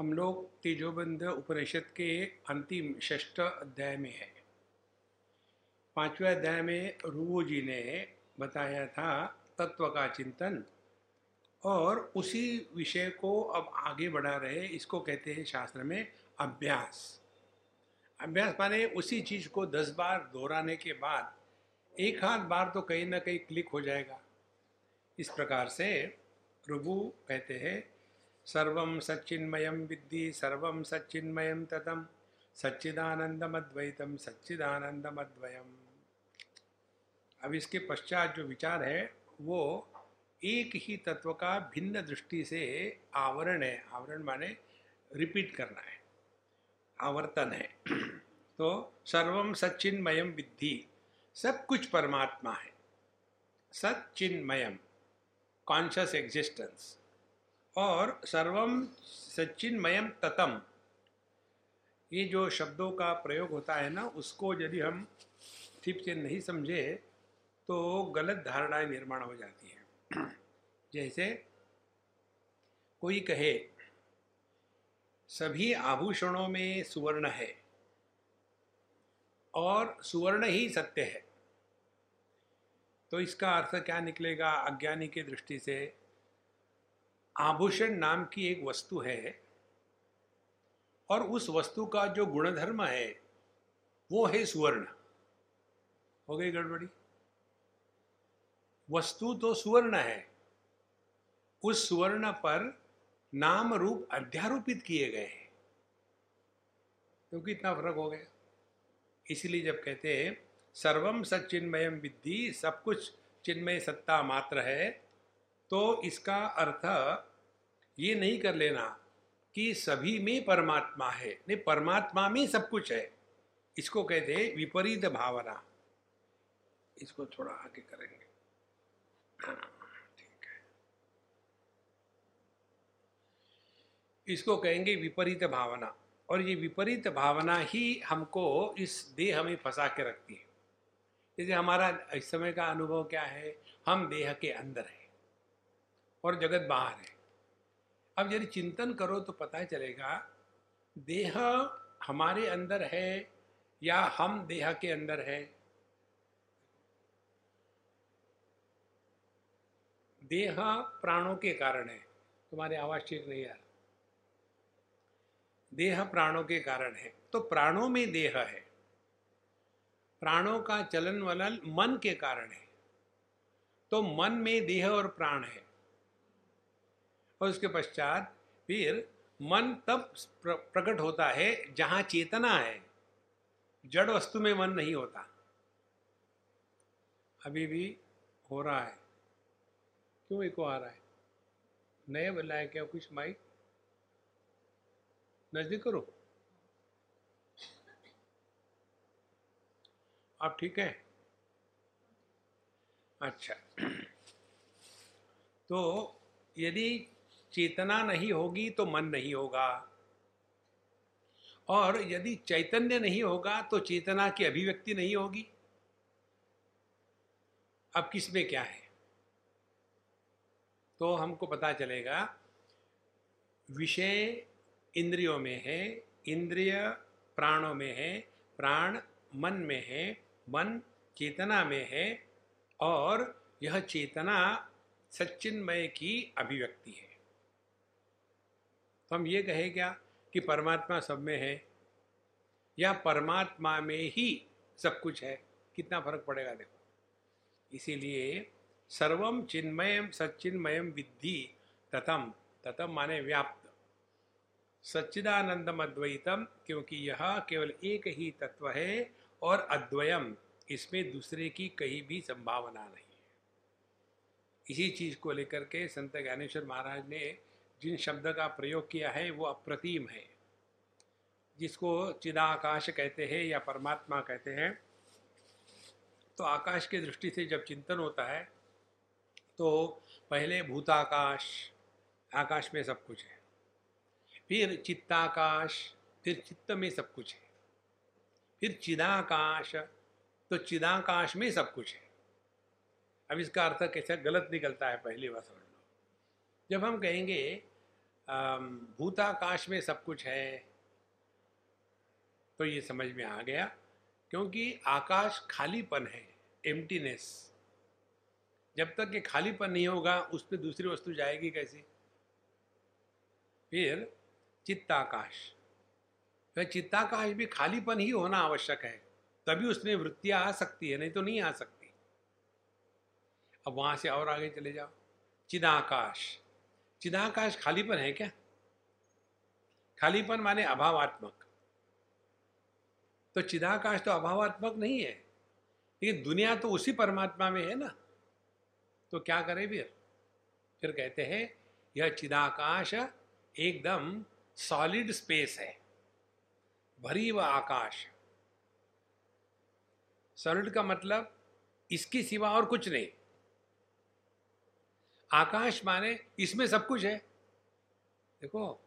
हम लोग तेजोबंध उपनिषद के अंतिम षष्ठ अध्याय में है। पाँचवें अध्याय में रूबू जी ने बताया था तत्व का चिंतन और उसी विषय को अब आगे बढ़ा रहे इसको कहते हैं शास्त्र में अभ्यास। अभ्यास माने उसी चीज़ को दस बार दोहराने के बाद एक हाथ बार तो कहीं ना कहीं क्लिक हो जाएगा। इस प्रकार से प्रभु कहते हैं सर्वं सच्चिन्मयं विद्धि, सर्वं सच्चिन्मयं ततं सच्चिदानंदमद्वैतम सच्चिदानंदमद्वयम अब इसके पश्चात जो विचार है, वो एक ही तत्व का भिन्न दृष्टि से आवरण है। आवरण माने रिपीट करना है। आवर्तन है। तो सर्वम सच्चिन्मयम विद्धि, सब कुछ परमात्मा है। सच्चिन्मयम कॉन्शियस एग्जिस्टेंस और सर्वम सच्चिन्मयम ततम। ये जो शब्दों का प्रयोग होता है ना, उसको यदि हम ठीक से नहीं समझे तो गलत धारणाएँ निर्माण हो जाती हैं। जैसे, कोई कहे, सभी आभूषणों में सुवर्ण है, और सुवर्ण ही सत्य है। तो इसका अर्थ क्या निकलेगा? अज्ञानी की दृष्टि से आभूषण नाम की एक वस्तु है और उस वस्तु का जो गुणधर्म है, वो है सुवर्ण। हो गई गड़बड़ी? वस्तु तो सुवर्ण है। उस सुवर्ण पर नाम रूप अध्यारोपित किए गए हैं। क्योंकि इतना फ़र्क हो गया? इसलिए जब कहते हैं सर्वम सच्चिन्मयम विद्धि, सब कुछ चिन्मय सत्ता मात्र है तो इसका अर्थ ये नहीं कर लेना कि सभी में परमात्मा है। नहीं, परमात्मा में सब कुछ है। इसको कहते हैं विपरीत भावना। इसको थोड़ा आगे करेंगे। ठीक है। इसको कहेंगे विपरीत भावना। और ये विपरीत भावना ही हमको इस देह में फंसा के रखती है। जैसे हमारा इस समय का अनुभव क्या है? हम देह के अंदर है और जगत बाहर है। अब यदि चिंतन करो तो पता चलेगा, देह हमारे अंदर है या हम देह के अंदर है? देह प्राणों के कारण है। तुम्हारी आवाज़ ठीक नहीं यार देह प्राणों के कारण है। तो प्राणों में देह है। प्राणों का चलन वलन मन के कारण है। तो मन में देह और प्राण है। और उसके पश्चात फिर मन तब प्रकट होता है जहाँ चेतना है। जड़ वस्तु में मन नहीं होता। अभी भी हो रहा है। क्यों इको आ रहा है? नए बल्ला है क्या कुछ माइक? नज़दीक करो। आप ठीक है? अच्छा। तो यदि चेतना नहीं होगी तो मन नहीं होगा। और यदि चैतन्य नहीं होगा तो चेतना की अभिव्यक्ति नहीं होगी। अब किसमें क्या है? तो हमको पता चलेगा, विषय इंद्रियों में है, इंद्रिय प्राणों में है, प्राण मन में है, मन चेतना में है, और यह चेतना सच्चिन्मय की अभिव्यक्ति है। तो हम ये कहें क्या कि परमात्मा सब में है? या परमात्मा में ही सब कुछ है? कितना फ़र्क पड़ेगा देखो। इसीलिए सर्वम चिन्मयम सच्चिन्मयम विद्धि ततम। ततम माने व्याप्त। सच्चिदानंदम अद्वैतम क्योंकि यह केवल एक ही तत्व है और अद्वयम। इसमें दूसरे की कहीं भी संभावना नहीं है। इसी चीज़ को लेकर के संत ज्ञानेश्वर महाराज ने जिन शब्द का प्रयोग किया है, वो अप्रतिम है। जिसको चिदाकाश कहते हैं या परमात्मा कहते हैं तो आकाश की दृष्टि से जब चिंतन होता है तो पहले भूताकाश, आकाश में सब कुछ है। फिर चित्ताकाश, फिर चित्त में सब कुछ है। फिर चिदाकाश तो चिदाकाश में सब कुछ है। अब इसका अर्थ कैसे गलत निकलता है पहली बार समझ लो। जब हम कहेंगे भूताकाश में सब कुछ है। तो ये समझ में आ गया, क्योंकि आकाश खालीपन है एम्प्टीनेस जब तक ये खालीपन नहीं होगा, उस पर दूसरी वस्तु जाएगी कैसी? फिर चित्ताकाश। फिर चित्ताकाश भी खालीपन ही होना आवश्यक है, तभी उसमें वृत्तियाँ आ सकती है, नहीं तो नहीं आ सकती। अब वहाँ से और आगे चले जाओ। चिदाकाश। चिदाकाश खालीपन है क्या? खालीपन माने अभावात्मक। तो चिदाकाश तो अभावात्मक नहीं है, लेकिन दुनिया तो उसी परमात्मा में है ना। तो क्या करें फिर? फिर कहते हैं, यह चिदाकाश एकदम सॉलिड स्पेस है। भरी व आकाश। सॉलिड का मतलब इसके सिवा और कुछ नहीं। आकाश माने, इसमें सब कुछ है। देखो,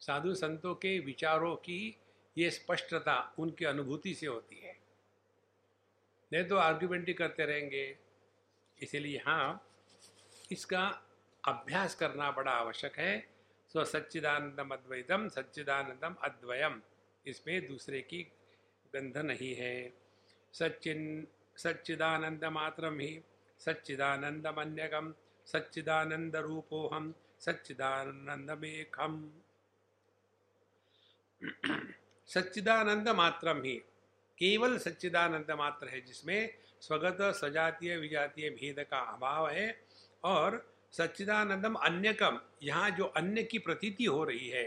साधु संतों के विचारों की ये स्पष्टता उनकी अनुभूति से होती है। नहीं तो आर्ग्यूमेंट ही करते रहेंगे। इसलिए हाँ इसका अभ्यास करना बड़ा आवश्यक है। सो सच्चिदानंदम अद्वैतम, सच्चिदानंदम अद्वयम। इसमें दूसरे की गंध नहीं है। सच्चिन सच्चिदानंद मात्रम ही सच्चिदानंदमन्यकम सच्चिदानंद रूपोहम सच्चिदानंदमेकम सच्चिदानंद मात्रम ही केवल सच्चिदानंद मात्र है, जिसमें स्वगत सजातीय विजातीय भेद का अभाव है, और सच्चिदानंदम अन्यकम, यहाँ जो अन्य की प्रतीति हो रही है,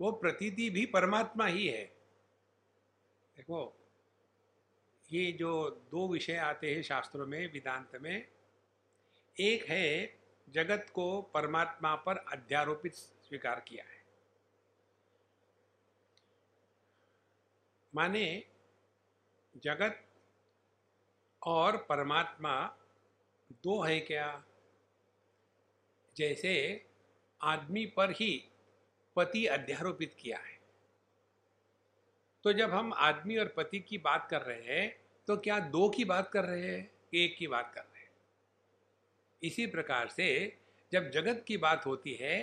वो प्रतीति भी परमात्मा ही है। देखो ये जो दो विषय आते हैं शास्त्रों में, वेदांत में, एक है जगत को परमात्मा पर अध्यारोपित स्वीकार किया है। माने जगत और परमात्मा दो है क्या? जैसे आदमी पर ही पति अध्यारोपित किया है। तो जब हम आदमी और पति की बात कर रहे हैं तो क्या दो की बात कर रहे हैं, एक की बात कर रहे हैं? इसी प्रकार से जब जगत की बात होती है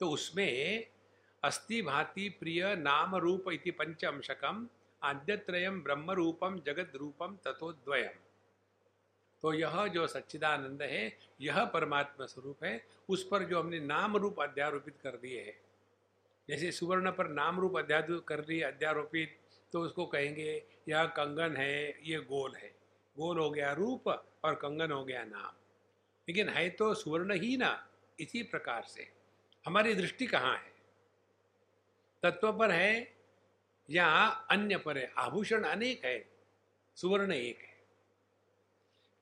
तो उसमें अस्ति भाति प्रिय नाम रूप इति पंचमशकम आद्यत्रयम ब्रह्म रूपम जगत रूपम तथोद्वयम तो यह जो सच्चिदानंद है, यह परमात्मा स्वरूप है, उस पर जो हमने नाम रूप अध्यारोपित कर दिए है, जैसे सुवर्ण पर नाम रूप अध्याय कर दिए, अध्यारोपित तो उसको कहेंगे, यह कंगन है, ये गोल है। गोल हो गया रूप और कंगन हो गया नाम। लेकिन है तो सुवर्ण ही ना, इसी प्रकार से। हमारी दृष्टि कहाँ है? तत्व पर है या अन्य पर है? आभूषण अनेक है, सुवर्ण एक है।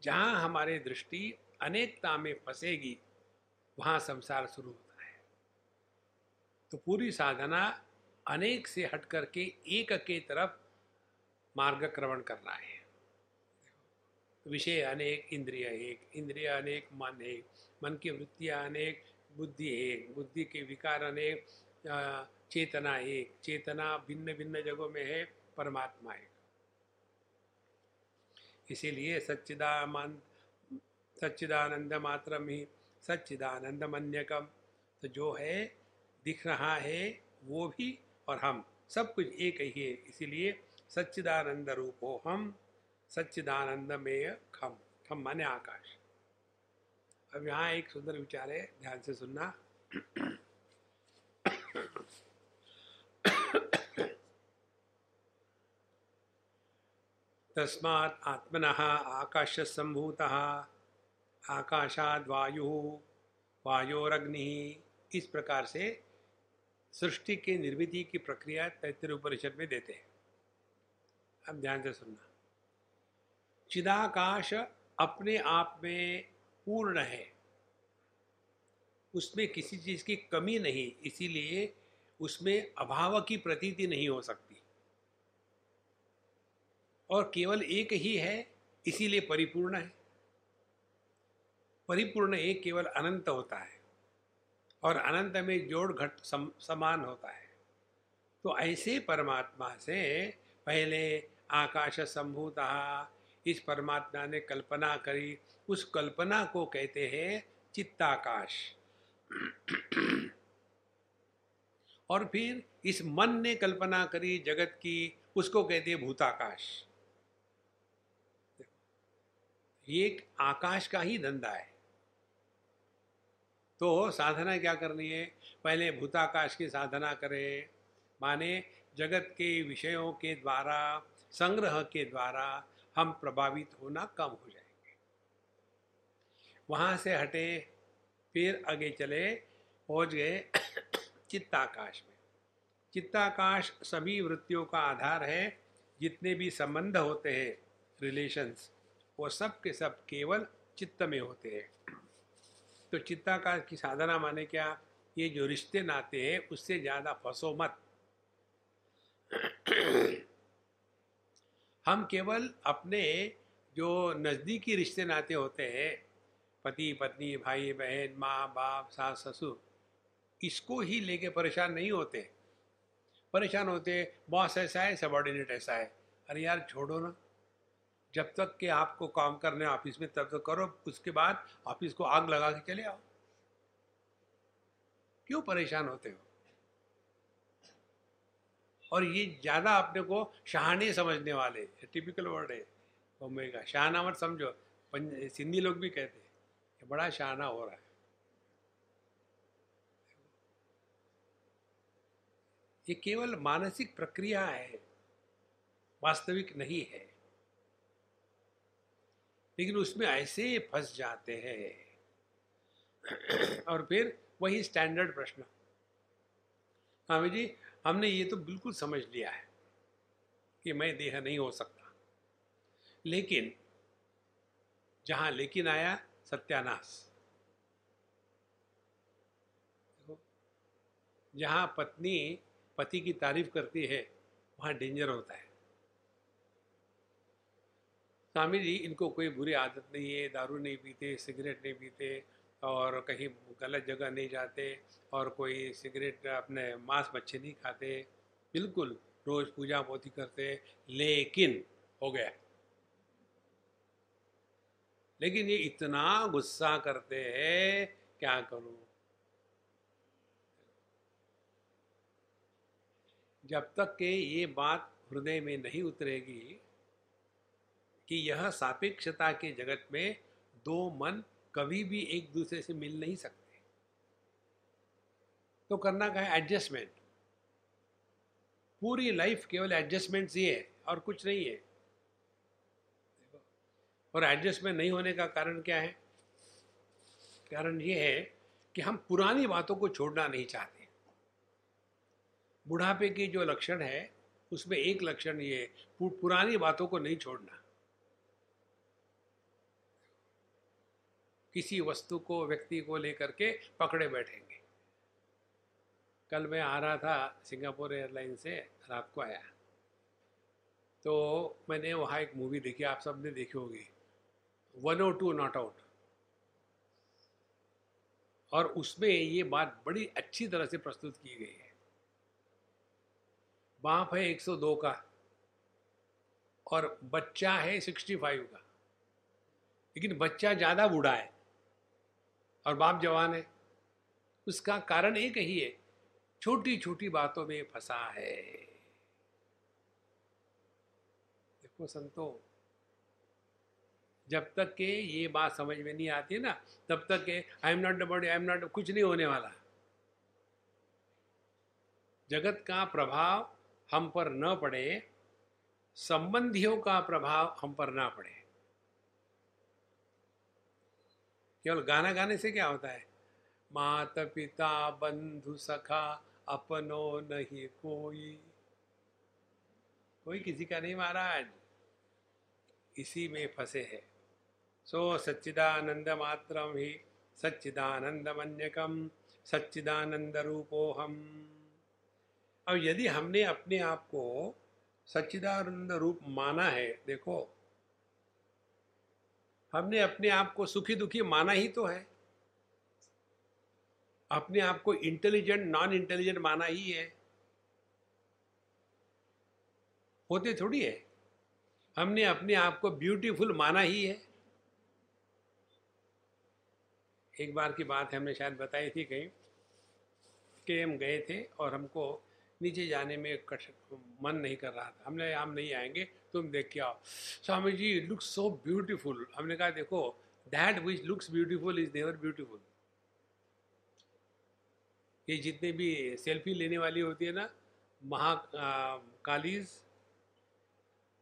जहाँ हमारी दृष्टि अनेकता में फंसेगी, वहाँ संसार शुरू होता है। तो पूरी साधना अनेक से हट करके एक के तरफ़ मार्गक्रमण करना है। विषय अनेक, इंद्रिय एक, इंद्रिय अनेक, मन एक, मन की वृत्तियाँ अनेक, बुद्धि एक, बुद्धि के विकार अनेक चेतना एक, चेतना भिन्न भिन्न जगहों में है, परमात्मा एक। इसीलिए सच्चिदानंद सच्चिदानंद मात्र ही सच्चिदानंद मन्यकम तो जो है, दिख रहा है, वो भी और हम सब कुछ एक ही है। इसीलिए सच्चिदानंद रूपो हम सच्चिदानंद में खम। खम माने आकाश। अब यहाँ एक सुंदर विचार है, ध्यान से सुनना। तस्मात् आत्मनः आकाशसम्भूतः आकाशाद वायु, वायोरग्नि, इस प्रकार से सृष्टि के निर्मिति की प्रक्रिया तैतृ उपनिषद में देते हैं। अब ध्यान से सुनना। चिदाकाश अपने आप में पूर्ण है। उसमें किसी चीज़ की कमी नहीं, इसीलिए उसमें अभाव की प्रतीति नहीं हो सकती। और केवल एक ही है, इसीलिए परिपूर्ण है। परिपूर्ण एक केवल अनंत होता है। और अनंत में जोड़ घट सम, समान होता है। तो ऐसे परमात्मा से पहले आकाश संभूता इस परमात्मा ने कल्पना करी। उस कल्पना को कहते हैं चित्ताकाश। और फिर इस मन ने कल्पना करी जगत की उसको कहते हैं भूताकाश। ये एक आकाश का ही धंधा है। तो साधना क्या करनी है? पहले भूताकाश की साधना करें। माने जगत के विषयों के द्वारा, संग्रह के द्वारा हम प्रभावित होना कम हो जाएँगे। वहाँ से हटे, फिर आगे चले, पहुँच गए चित्ताकाश में। चित्ताकाश सभी वृत्तियों का आधार है। जितने भी संबंध होते हैं रिलेशंस वो सब के सब केवल चित्त में होते हैं। तो चित्ताकाश की साधना माने क्या? ये जो रिश्ते नाते हैं, उससे ज़्यादा फंसो मत। हम केवल अपने जो नज़दीकी रिश्ते नाते होते हैं, पति, पत्नी, भाई, बहन, माँ, बाप, सास, ससुर, इसको ही लेके परेशान नहीं होते। परेशान होते, बॉस ऐसा है, सबॉर्डिनेट ऐसा है। अरे यार, छोड़ो ना। जब तक कि आपको काम करने ऑफ़िस में, तब तक करो। उसके बाद ऑफ़िस को आग लगा के चले आओ। क्यों परेशान होते हो? और ये ज़्यादा अपने को शहाने समझने वाले टिपिकल वर्ड है का शहाना मत समझो। सिंधी लोग भी कहते हैं बड़ा शहाना हो रहा है। ये केवल मानसिक प्रक्रिया है, वास्तविक नहीं है। लेकिन उसमें ऐसे फंस जाते हैं। और फिर वही स्टैंडर्ड प्रश्न। स्वामी जी, हमने ये तो बिल्कुल समझ लिया है कि मैं देह नहीं हो सकता। लेकिन, जहाँ लेकिन आया, सत्यानाश। जहाँ पत्नी, पति की तारीफ़ करती है, वहाँ डेंजर होता है। स्वामी जी, इनको कोई बुरी आदत नहीं है, दारू नहीं पीते, सिगरेट नहीं पीते, और कहीं गलत जगह नहीं जाते, और कोई सिगरेट अपने मांस मच्छी नहीं खाते। बिल्कुल रोज पूजा पोती करते, लेकिन हो गया। लेकिन ये इतना गुस्सा करते हैं, क्या करूँ? जब तक के ये बात हृदय में नहीं उतरेगी कि यह सापेक्षता के जगत में दो मन कभी भी एक दूसरे से मिल नहीं सकते। तो करना का है? एडजस्टमेंट पूरी लाइफ केवल एडजस्टमेंट ही है और कुछ नहीं है। और एडजस्टमेंट नहीं होने का कारण क्या है? कारण ये है कि हम पुरानी बातों को छोड़ना नहीं चाहते। बुढ़ापे के जो लक्षण है, उसमें एक लक्षण ये पुरानी बातों को नहीं छोड़ना। किसी वस्तु को, व्यक्ति को लेकर के पकड़े बैठेंगे। कल मैं आ रहा था सिंगापुर एयरलाइन से, रात को आया। तो मैंने वहाँ एक मूवी देखी, आप सबने देखी होगी। One o two not out. और उसमें ये बात बड़ी अच्छी तरह से प्रस्तुत की गई है। बाप है 102 का और बच्चा है 65 का। लेकिन बच्चा ज़्यादा बूढ़ा है। और बाप जवान है। उसका कारण एक ही है छोटी छोटी बातों में फंसा है। देखो संतो, जब तक के ये बात समझ में नहीं आती ना, तब तक के I am not body I am not कुछ नहीं होने वाला। जगत का प्रभाव हम पर न पड़े, संबंधियों का प्रभाव हम पर ना पड़े। केवल गाना गाने से क्या होता है? मात पिता बंधु, सखा, अपनो नहीं कोई। कोई किसी का नहीं महाराज। इसी में फंसे है। सो सच्चिदानंद मात्र ही सच्चिदानंद मन्यकम सच्चिदानंद रूपो हम अब यदि हमने अपने आप को सच्चिदानंद रूप माना है, देखो हमने अपने आप को सुखी दुखी माना ही तो है। अपने आप को इंटेलिजेंट नॉन इंटेलिजेंट माना ही है। होते थोड़ी है। हमने अपने आप को ब्यूटीफुल माना ही है। एक बार की बात हमने शायद बताई थी कहीं, कि हम गए थे और हमको नीचे जाने में मन नहीं कर रहा था। हमने, हम नहीं आएँगे। तुम देख के आओ Swami ji looks so beautiful हमने कहा, देखो that which looks beautiful is never beautiful ये जितने भी सेल्फी लेने वाली होती है ना, महा कालीज,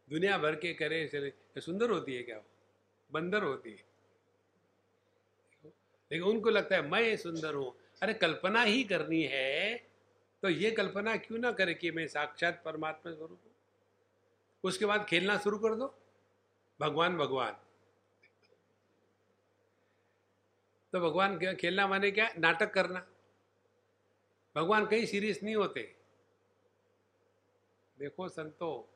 दुनिया भर के करे सुंदर होती है क्या? बंदर होती है। लेकिन उनको लगता है, मैं सुंदर हूँ। अरे, कल्पना ही करनी है तो ये कल्पना क्यों ना करे कि मैं साक्षात परमात्मा स्वरूप उसके बाद खेलना शुरू कर दो। भगवान भगवान। तो भगवान खेलना माने क्या? नाटक करना। भगवान कहीं सीरियस नहीं होते। देखो संतो,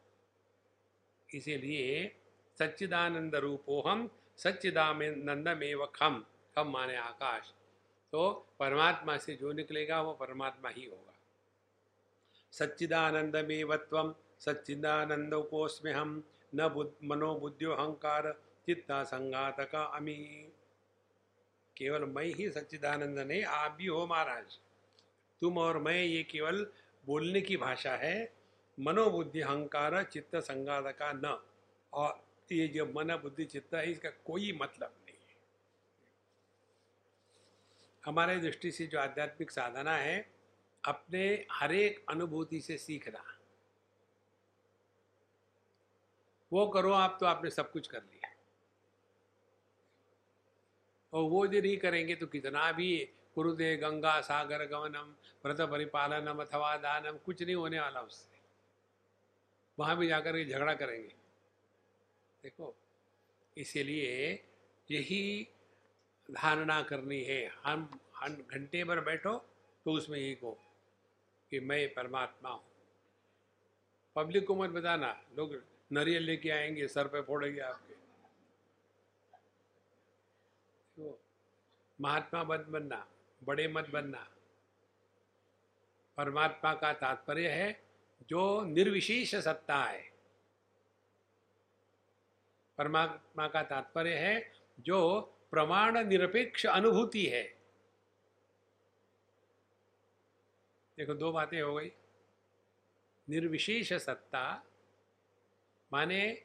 इसीलिए सच्चिदानंद रूपोहम सच्चिदानंद में खम खम माने आकाश। तो परमात्मा से जो निकलेगा, वो परमात्मा ही होगा। सच्चिदानंद में वत्वम सच्चिदानंद कोस्मे हम न बुद्ध मनोबुद्धियो अहंकार चित्ता संगात का अमी। केवल मैं ही सच्चिदानंद नहीं आप भी हो महाराज। तुम और मैं ये केवल बोलने की भाषा है मनोबुद्धि अहंकार चित्त संगात का न। और ये जो मन, बुद्धि, चित्त है, इसका कोई मतलब नहीं है। हमारे दृष्टि से जो आध्यात्मिक साधना है, अपने हरेक अनुभूति से सीखना। वो करो, आप तो आपने सब कुछ कर लिया। और वो यदि नहीं करेंगे तो कितना भी कुरुदे गंगा सागर गमनम व्रत परिपालनम अथवा दानम, कुछ नहीं होने वाला उससे। वहाँ भी जाकर के झगड़ा करेंगे। देखो, इसीलिए यही धारणा करनी है। हम हम घंटे भर बैठो तो उसमें यही को कि मैं परमात्मा हूँ। पब्लिक को मत बताना, लोग नारियल लेके आएँगे, सर पे फोड़ेंगे आपके। तो महात्मा मत बनना, बड़े मत बनना। परमात्मा का तात्पर्य है, जो निर्विशेष सत्ता है। परमात्मा का तात्पर्य है, जो प्रमाण निरपेक्ष अनुभूति है। देखो, दो बातें हो गई। निर्विशेष सत्ता माने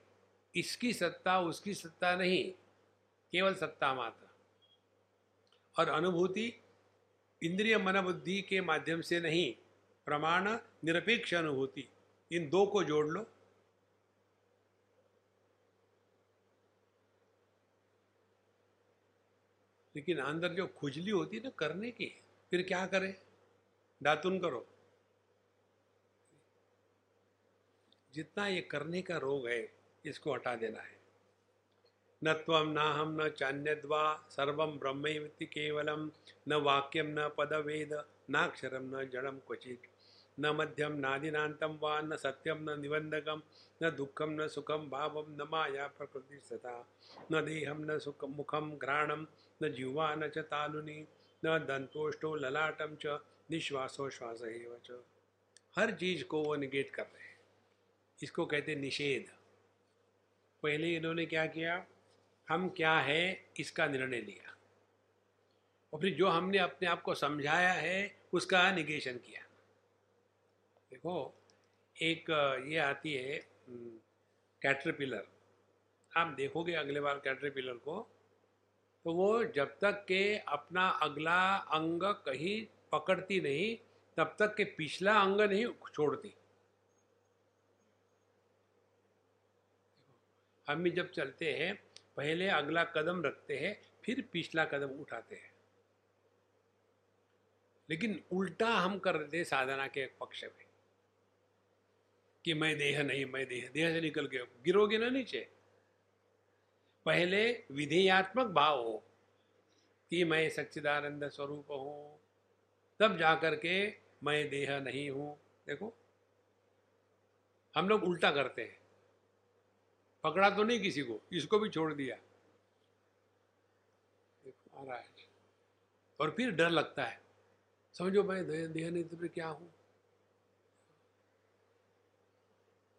इसकी सत्ता, उसकी सत्ता नहीं, केवल सत्ता मात्र। और अनुभूति इंद्रिय मन बुद्धि के माध्यम से नहीं, प्रमाण, निरपेक्ष अनुभूति, इन दो को जोड़ लो। लेकिन अंदर जो खुजली होती है ना, करने की, फिर क्या करें? दातुन करो। जितना ये करने का रोग है, इसको हटा देना है। न तम न हम न चान्यद्वा सर्वम ब्रह्म केवलम न वाक्यम न पद वेद नाक्षरम न जड़म क्वचित। न मध्यम नादिनातम वा, न सत्यम न निबंधकम न दुखम न सुखम भावम न माया प्रकृति सता न देहम न सुख मुखम घ्राणम न जीवा न च तालुनी, न दंतोष्टो ललाटम च निश्वासो श्वास हर चीज़ को वो निगेट कर रहे हैं। इसको कहते निषेध। पहले इन्होंने क्या किया? हम क्या है, इसका निर्णय लिया। और फिर जो हमने अपने आप को समझाया है, उसका निगेशन किया। देखो, एक, ये आती है कैटरपिलर आप देखोगे अगले बार कैटरपिलर को तो वो जब तक के अपना अगला अंग कहीं पकड़ती नहीं, तब तक के पिछला अंग नहीं छोड़ती। हम भी जब चलते हैं, पहले अगला कदम रखते हैं, फिर पिछला कदम उठाते हैं। लेकिन उल्टा हम कर देते साधना के पक्ष में। कि मैं देह नहीं, मैं देह देह से निकल के गिरोगे ना नीचे। पहले विधेयात्मक भाव हो कि मैं सच्चिदानंद स्वरूप हूँ, तब जाकर के मैं देह नहीं हूँ। देखो, हम लोग उल्टा करते हैं। पकड़ा तो नहीं किसी को, इसको भी छोड़ दिया। देखो महाराज। और फिर डर लगता है। समझो मैं देह नेत्र में क्या हूँ?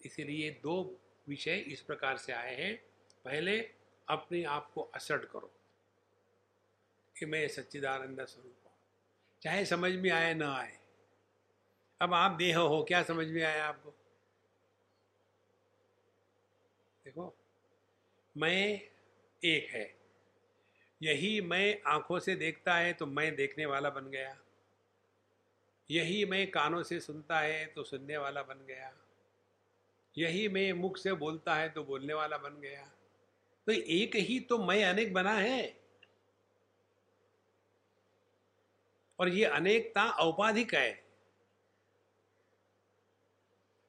इसीलिए दो विषय इस प्रकार से आए हैं। पहले, अपने आप को असर्ट करो। कि मैं सच्चिदानंद स्वरूप हूँ। चाहे समझ में आए, ना आए। अब आप देह हो, क्या समझ में आया आपको देखो मैं एक है। यही मैं आँखों से देखता है तो मैं देखने वाला बन गया। यही मैं कानों से सुनता है तो सुनने वाला बन गया। यही मैं मुख से बोलता है तो बोलने वाला बन गया। तो एक ही तो मैं अनेक बना है। और ये अनेकता औपाधिक है।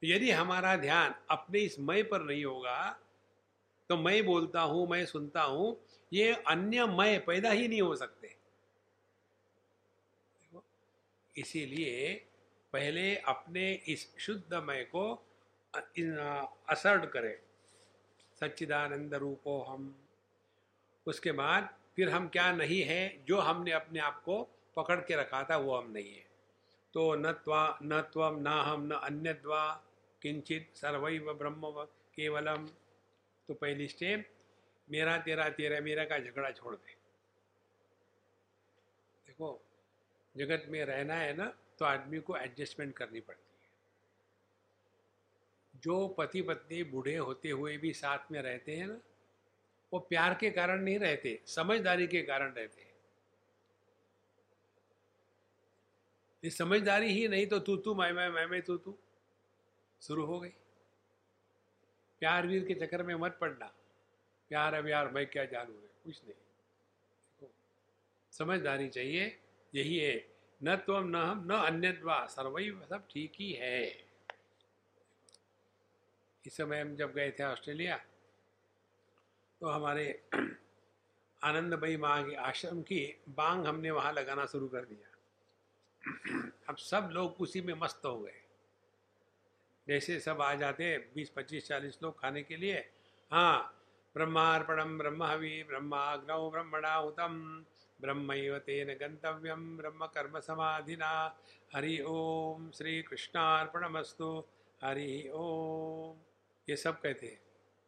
यदि हमारा ध्यान अपने इस मय पर नहीं होगा तो मैं बोलता हूँ, मैं सुनता हूँ, ये अन्य मय पैदा ही नहीं हो सकते। इसीलिए पहले अपने इस शुद्ध मय को असर्ट करें। सच्चिदानंद रूपो हम। उसके बाद फिर हम क्या नहीं है, जो हमने अपने आप को पकड़ के रखा था, वो हम नहीं है। तो न त्वा, न त्वम न हम, न अन्यद्वा किंचित सर्वैव ब्रह्म केवलम। तो पहली स्टेप मेरा, तेरा तेरा, मेरा का झगड़ा छोड़ दे। देखो, जगत में रहना है ना तो आदमी को एडजस्टमेंट करनी पड़ती है। जो पति पत्नी बूढ़े होते हुए भी साथ में रहते हैं ना, वो प्यार के कारण नहीं रहते, समझदारी के कारण रहते हैं। ये समझदारी ही नहीं तो तू तू, मैं मैं मैं मैं, तू तू, शुरू हो गई। प्यार वीर के चक्कर में मत पड़ना। प्यार अब यार, मैं क्या जानू है कुछ नहीं। समझदारी चाहिए, यही है। न तो न हम, न अन्यद्वा सर्वैव सब ठीक ही है। इस समय हम जब गए थे ऑस्ट्रेलिया तो हमारे आनंद भाई माँ के आश्रम की बांग हमने वहाँ लगाना शुरू कर दिया। अब सब लोग उसी में मस्त हो गए। जैसे सब आ जाते बीस, पच्चीस, चालीस लोग खाने के लिए। हाँ ब्रह्मार्पणम ब्रह्म हवि ब्रह्माग्नौ ब्रह्मणाहुतम ब्रह्म तेन गंतव्यम ब्रह्म कर्म समाधिना हरि ओम श्री कृष्णार्पणमस्तु हरि ओम। ये सब कहते हैं।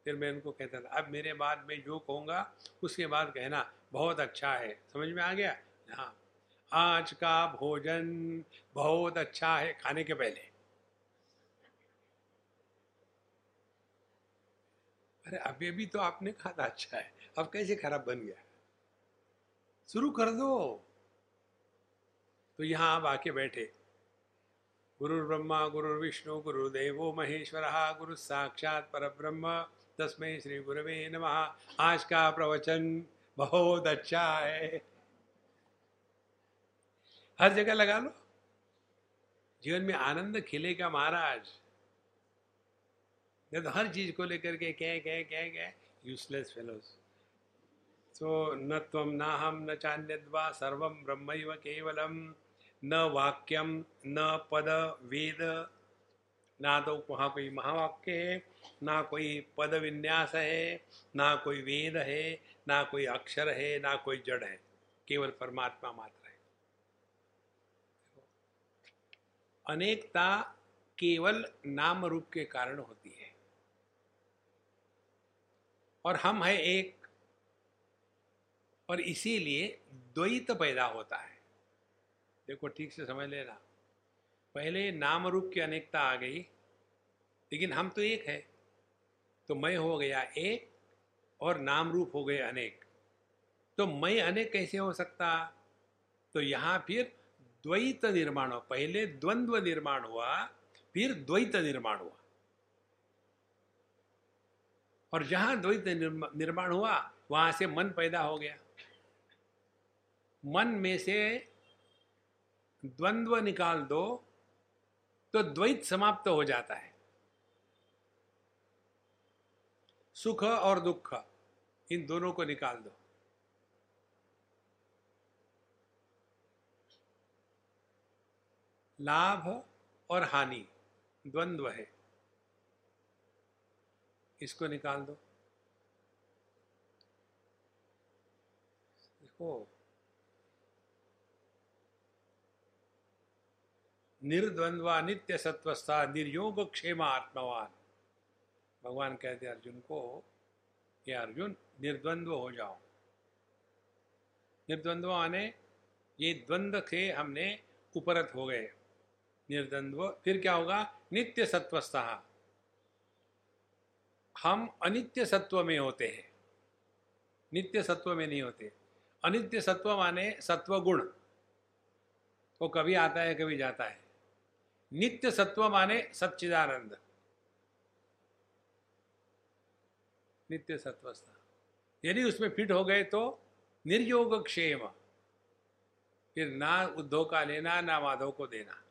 फिर मैं उनको कहता था, अब मेरे बाद में जो कहूँगा, उसके बाद कहना। बहुत अच्छा है। समझ में आ गया? हाँ। आज का भोजन बहुत अच्छा है, खाने के पहले। अरे अभी अभी तो आपने कहा था अच्छा है। अब कैसे खराब बन गया? शुरू कर दो। तो यहाँ आप आके बैठे। गुरु ब्रह्मा गुरु विष्णु गुरुदेवो महेश्वर, गुरु साक्षात पर ब्रह्म तस्में श्री गुरुवे नमः। आज का प्रवचन बहुत अच्छा है। हर जगह लगा लो। जीवन में आनंद खिलेगा महाराज। तो हर चीज़ को लेकर के कह कह कह कह यूजलेस फेलोज सो न तम न हम न चान्यद्वा सर्वम ब्रह्म केवलम न वाक्यम न पद, वेद, ना तो वहाँ कोई महावाक्य है, ना कोई पद विन्यास है, ना कोई वेद है, ना कोई अक्षर है, ना कोई जड़ है, केवल परमात्मा मात्र है. अनेकता केवल नाम रूप के कारण होती है. और हम है एक। और इसीलिए द्वैत पैदा होता है। देखो, ठीक से समझ लेना पहले नाम रूप की अनेकता आ गई, लेकिन हम तो एक है। तो मैं हो गया एक और नाम रूप हो गए अनेक। तो मैं अनेक कैसे हो सकता? तो यहाँ फिर द्वैत निर्माण हुआ। पहले द्वंद्व निर्माण हुआ, फिर द्वैत निर्माण हुआ। और जहाँ द्वैत निर्माण हुआ, वहाँ से मन पैदा हो गया। मन में से द्वंद्व निकाल दो तो द्वैत समाप्त हो जाता है। सुख और दुख, इन दोनों को निकाल दो। लाभ और हानि, द्वंद्व है। इसको निकाल दो। देखो। निर्द्वंद्वा नित्य सत्वस्था निर्योग क्षेम आत्मवान भगवान कहते अर्जुन को ये अर्जुन, निर्द्वंद्व हो जाओ। निर्द्वंद्व आने ये द्वंद्व से हमने उपरत हो गए। निर्द्वंद्व, फिर क्या होगा? नित्य सत्वस्था हम अनित्य सत्व में होते हैं। नित्य सत्व में नहीं होते। अनित्य सत्व माने सत्व गुण वो कभी आता है, कभी जाता है। नित्य सत्व माने सच्चिदानंद। नित्य सत्वस्था। यदि उसमें फिट हो गए तो निर्योग क्षेम फिर ना उद्धव का लेना, ना माधव को देना।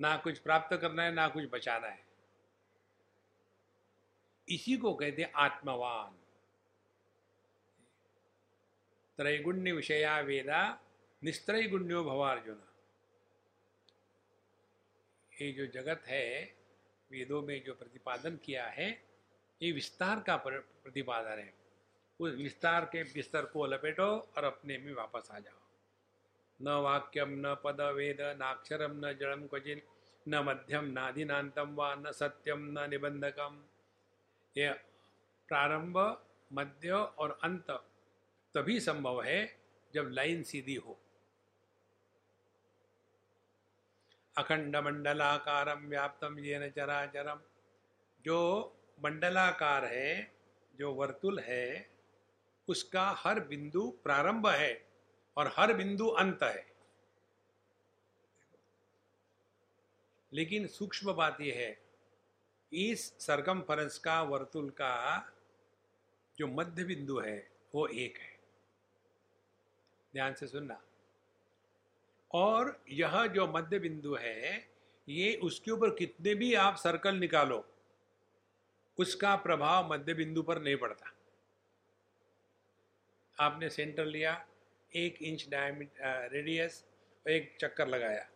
ना कुछ प्राप्त करना है, ना कुछ बचाना है। इसी को कहते आत्मवान। त्रैगुण्य विषया वेदा, निस्त्रैगुण्यो भवार्जुन। ये जो जगत है, वेदों में जो प्रतिपादन किया है, ये विस्तार का प्रतिपादन है। उस विस्तार के बिस्तर को लपेटो और अपने में वापस आ जाओ। न वाक्यम, न पद वेद नाक्षरम न जड़म क्वचिन न मध्यम नाधिनातम व न सत्यम, न निबंधकम। ये प्रारंभ, मध्य और अंत तभी संभव है जब लाइन सीधी हो। अखंड मंडलाकारम व्याप्तम ये न चराचरम जो मंडलाकार है, जो वर्तुल है, उसका हर बिंदु प्रारंभ है और हर बिंदु अंत है। लेकिन सूक्ष्म बात यह है इस सरगम फरस का वर्तुल का जो मध्य बिंदु है, वो एक है। ध्यान से सुनना। और यह जो मध्य बिंदु है, ये उसके ऊपर कितने भी आप सर्कल निकालो, उसका प्रभाव मध्य बिंदु पर नहीं पड़ता। आपने सेंटर लिया, एक इंच डायमी रेडियस, एक चक्कर लगाया।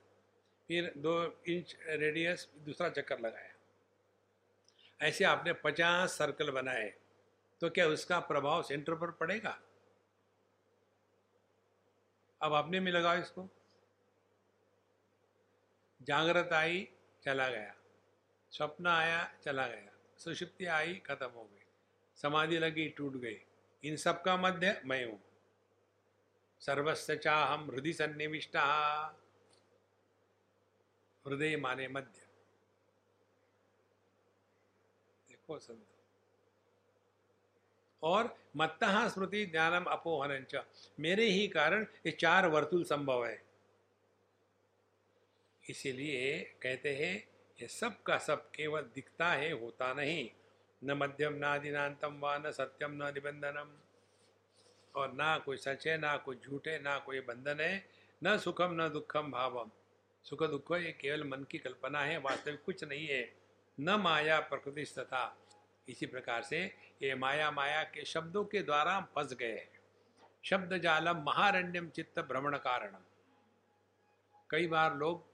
फिर दो इंच रेडियस, दूसरा चक्कर लगाया। ऐसे आपने पचास सर्कल बनाए तो क्या उसका प्रभाव सेंटर पर पड़ेगा? अब अपने में लगाओ इसको। जागृत आई, चला गया। स्वप्न आया, चला गया। सुषुप्ति आई, खत्म हो गई। समाधि लगी, टूट गई। इन सब का मध्य मैं हूँ। सर्वस्व चाहम हृदय सन्निविष्टा। हृदय माने मध्य। देखो संत और मत्त स्मृति ज्ञानम अपोहन मेरे ही कारण ये चार वर्तुल संभव है। इसीलिए कहते हैं, ये सब का सब केवल दिखता है, होता नहीं। न मध्यम, ना दिनांतम व न सत्यम, न निबंधनम। और ना कोई सच है, ना कोई झूठ है, ना कोई बंधन है, न सुखम, न दुखम भावम। सुख दुख ये केवल मन की कल्पना है, वास्तविक कुछ नहीं है। न माया प्रकृति तथा इसी प्रकार से ये माया माया के शब्दों के द्वारा हम फंस गए हैं। शब्द जालम महारण्यम चित्त भ्रमण कारणम। कई बार लोग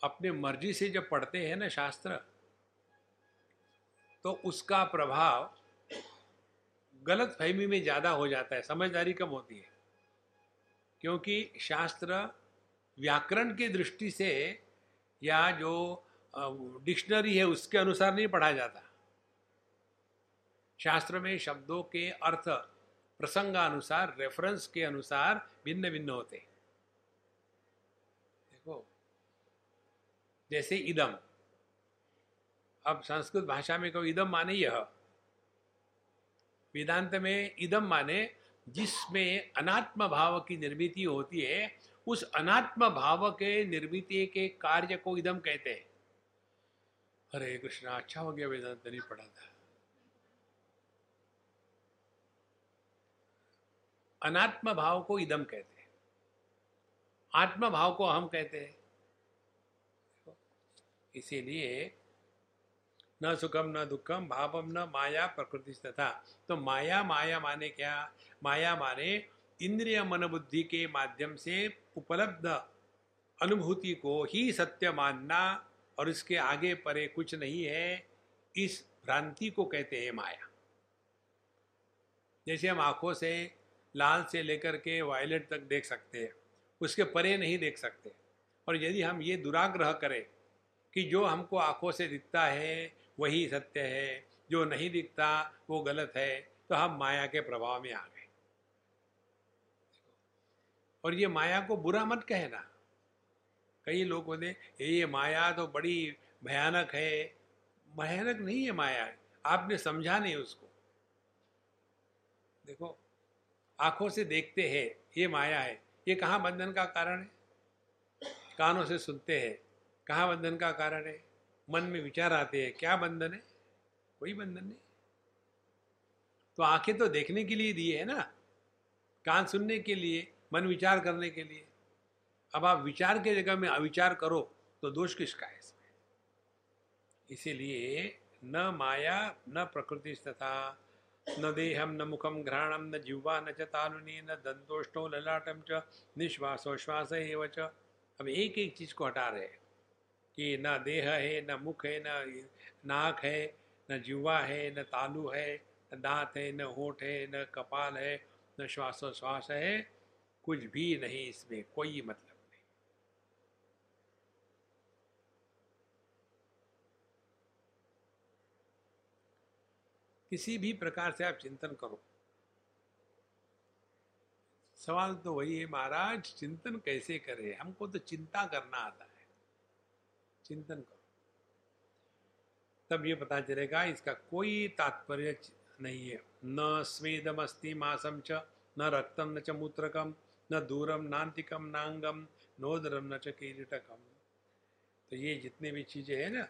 अपने मर्ज़ी से जब पढ़ते हैं ना शास्त्र तो उसका प्रभाव गलत फहमी में ज़्यादा हो जाता है, समझदारी कम होती है। क्योंकि शास्त्र व्याकरण की दृष्टि से या जो डिक्शनरी है, उसके अनुसार नहीं पढ़ा जाता। शास्त्र में शब्दों के अर्थ प्रसंगानुसार रेफरेंस के अनुसार भिन्न भिन्न होते। देखो, जैसे इदम। अब संस्कृत भाषा में कहो, इदम माने यह। वेदांत में इदम माने जिसमें अनात्म भाव की निर्मित होती है, उस अनात्म भाव के निर्मित के कार्य को इदम कहते हैं। हरे कृष्णा अच्छा हो गया वेदांत, नहीं पढ़ा था। अनात्म भाव को इदम कहते हैं। आत्म भाव को हम कहते हैं। इसीलिए न सुखम, न दुखम, भावम, न माया, प्रकृति तथा। तो माया माया माने क्या? माया माने इंद्रिय मन बुद्धि के माध्यम से उपलब्ध अनुभूति को ही सत्य मानना और इसके आगे परे कुछ नहीं है। इस भ्रांति को कहते हैं माया। जैसे हम आँखों से लाल से लेकर के वायलेट तक देख सकते हैं, उसके परे नहीं देख सकते। और यदि हम ये दुराग्रह करें कि जो हमको आँखों से दिखता है, वही सत्य है, जो नहीं दिखता, वो गलत है तो हम माया के प्रभाव में आ गए। और ये माया को बुरा मत कहना। कई लोग बोले ये माया तो बड़ी भयानक है। भयानक नहीं है माया, आपने समझा नहीं उसको। देखो, आँखों से देखते हैं, ये माया है। ये कहाँ बंधन का कारण है? कानों से सुनते हैं, कहाँ बंधन का कारण है? मन में विचार आते हैं, क्या बंधन है? कोई बंधन नहीं। तो आँखें तो देखने के लिए दिए है ना, कान सुनने के लिए, मन विचार करने के लिए। अब आप विचार के जगह में अविचार करो तो दोष किसका है इसमें? इसीलिए न माया, न प्रकृति तथा, न देहम, न मुखम घ्राणम, न जिह्वा, न च तालुनी न दंतोष्टो, ललाटम च निश्वासोश्वास एव च। अब एक एक चीज़ को हटा रहे कि न देह है, न मुख है, न नाक है, न जिह्वा है, न तालु है, न दांत है, न होठ है, न कपाल है, न श्वासोश्वास है, कुछ भी नहीं इसमें, कोई मतलब नहीं किसी भी प्रकार से आप चिंतन करो। सवाल तो वही है, महाराज, चिंतन कैसे करें? हमको तो चिंता करना आता है। चिंतन करो। तब ये पता चलेगा, इसका कोई तात्पर्य नहीं है। न स्वेदम अस्ति मासम च, न रक्तम न च मूत्रकम न दूरम नान्तिकम नांगम नोदरम न च कीरिटकम तो ये जितने भी चीज़ें हैं ना,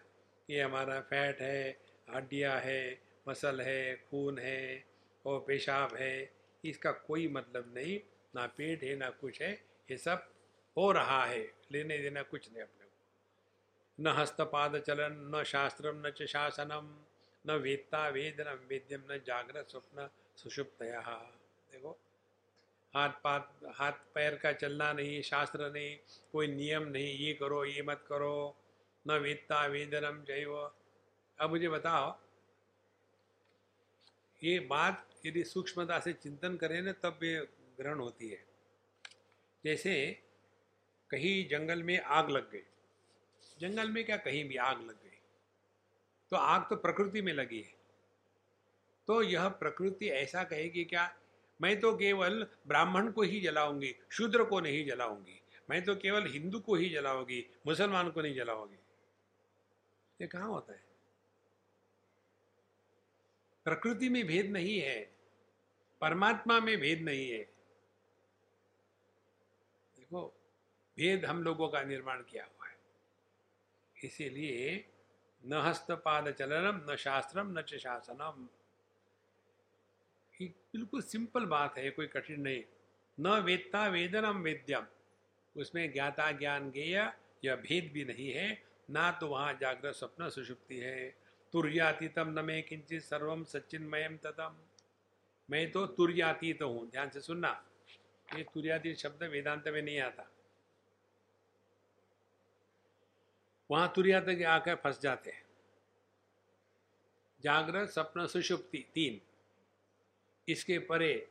ये हमारा फैट है, हड्डियाँ है मसल है, खून है और पेशाब है, इसका कोई मतलब नहीं। ना पेट है, ना कुछ है, ये सब हो रहा है। लेने देना कुछ नहीं अपने को। न हस्तपाद चलन, न शास्त्रम, न च शासनम, न वेत्ता वेद न वेद्यम न जागृत स्वप्न सुषुप्तया। देखो, हाथ पात हाथ पैर का चलना नहीं, शास्त्र नहीं, कोई नियम नहीं, ये करो, ये मत करो। न वेदता वेदनम जैव अब मुझे बताओ ये बात यदि सूक्ष्मता से चिंतन करें ना, तब ये ग्रहण होती है। जैसे कहीं जंगल में आग लग गई। जंगल में क्या कहीं भी आग लग गई? तो आग तो प्रकृति में लगी है। तो यह प्रकृति ऐसा कहेगी, क्या मैं तो केवल ब्राह्मण को ही जलाऊँगी, शूद्र को नहीं जलाऊँगी, मैं तो केवल हिंदू को ही जलाऊँगी, मुसलमान को नहीं जलाऊँगी। ये कहाँ होता है? प्रकृति में भेद नहीं है, परमात्मा में भेद नहीं है। देखो, भेद हम लोगों का निर्माण किया हुआ है। इसीलिए न हस्तपाद चलनम, न शास्त्रम, न च शासनम। बिल्कुल सिंपल बात है, कोई कठिन नहीं। न वेत्ता वेदनम वेद्यम। उसमें ज्ञाता ज्ञान गेय यह भेद भी नहीं है। ना तो वहाँ जागृत स्वप्न सुषुप्ति है। तुर्यातीतम न मैं किंचित सर्वम सच्चिन्मयम ततम मैं तो तुर्यातीत हूँ, ध्यान से सुनना। ये तुर्यातीत शब्द वेदांत में नहीं आता। वहाँ तुरिया तक आकर फंस जाते हैं। जागरण स्वप्न सुषुप्ति, तीन। इसके परे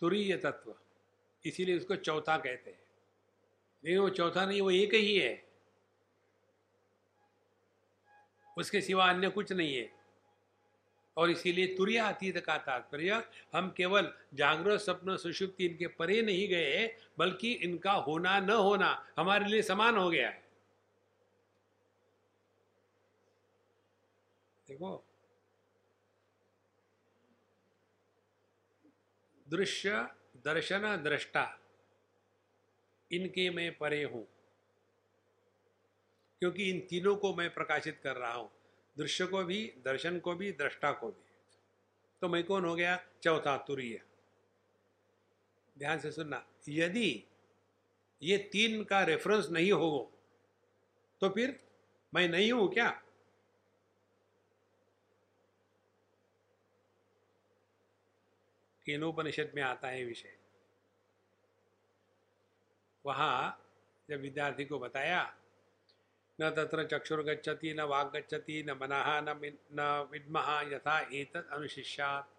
तुरीय तत्व। इसीलिए उसको चौथा कहते हैं। लेकिन वो चौथा नहीं, वो एक ही है। उसके सिवा अन्य कुछ नहीं है। और इसीलिए तुरिया अतीत का तात्पर्य, हम केवल जागृत स्वप्न सुषुप्ति इनके परे नहीं गए बल्कि इनका होना न होना हमारे लिए समान हो गया है। देखो। दृश्य, दर्शन, दृष्टा, इनके मैं परे हूँ। क्योंकि इन तीनों को मैं प्रकाशित कर रहा हूँ। दृश्य को भी, दर्शन को भी, दृष्टा को भी। तो मैं कौन हो गया? चौथा तुरीय। ध्यान से सुनना। यदि ये तीन का रेफरेंस नहीं हो तो फिर मैं नहीं हूँ क्या? केनोपनिषद में आता है विषय। वहाँ जब विद्यार्थी को बताया न तत्र चक्षुर्गच्छति, न वाग गच्छति न मनः, न न विद्मः, यथा एतत् अनुशिष्यात।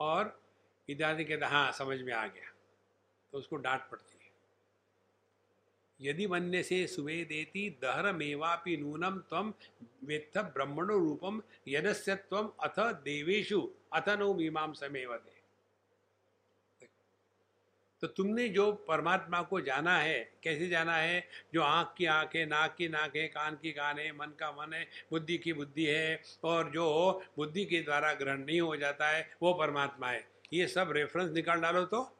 और इत्यादि के हाँ समझ में आ गया। तो उसको डांट पड़ती है। यदि वन्य से सुवेदेति दहर मेवापि नूनम तम वेत्थ ब्रह्मणो रूपम यदस्य अथ देवेशु अथ नो मीमाम समेवते तो तुमने जो परमात्मा को जाना है, कैसे जाना है? जो आँख की आँख है नाक की नाक है कान की कान है मन का मन है, बुद्धि की बुद्धि है, और जो बुद्धि के द्वारा ग्रहण नहीं हो जाता है, वो परमात्मा है। ये सब रेफरेंस निकाल डालो तो।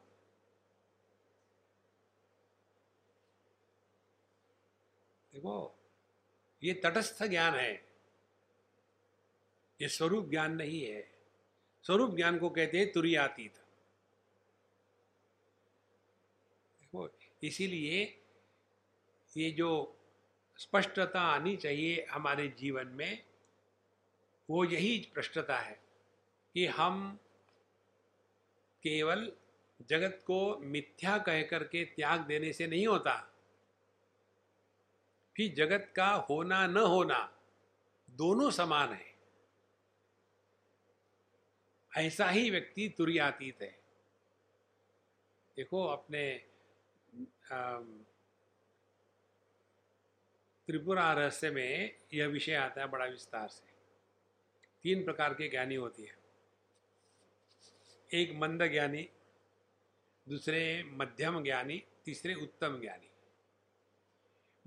देखो, ये तटस्थ ज्ञान है। ये स्वरूप ज्ञान नहीं है। स्वरूप ज्ञान को कहते हैं तुरियातीत देखो इसीलिए ये जो स्पष्टता आनी चाहिए हमारे जीवन में, वो यही स्पष्टता है कि हम केवल जगत को मिथ्या कह करके त्याग देने से नहीं होता। फिर जगत का होना न होना दोनों समान है। ऐसा ही व्यक्ति तुरियातीत है। देखो, अपने त्रिपुरा रहस्य में यह विषय आता है बड़ा विस्तार से। तीन प्रकार के ज्ञानी होती है। एक मंद ज्ञानी, दूसरे मध्यम ज्ञानी, तीसरे उत्तम ज्ञानी।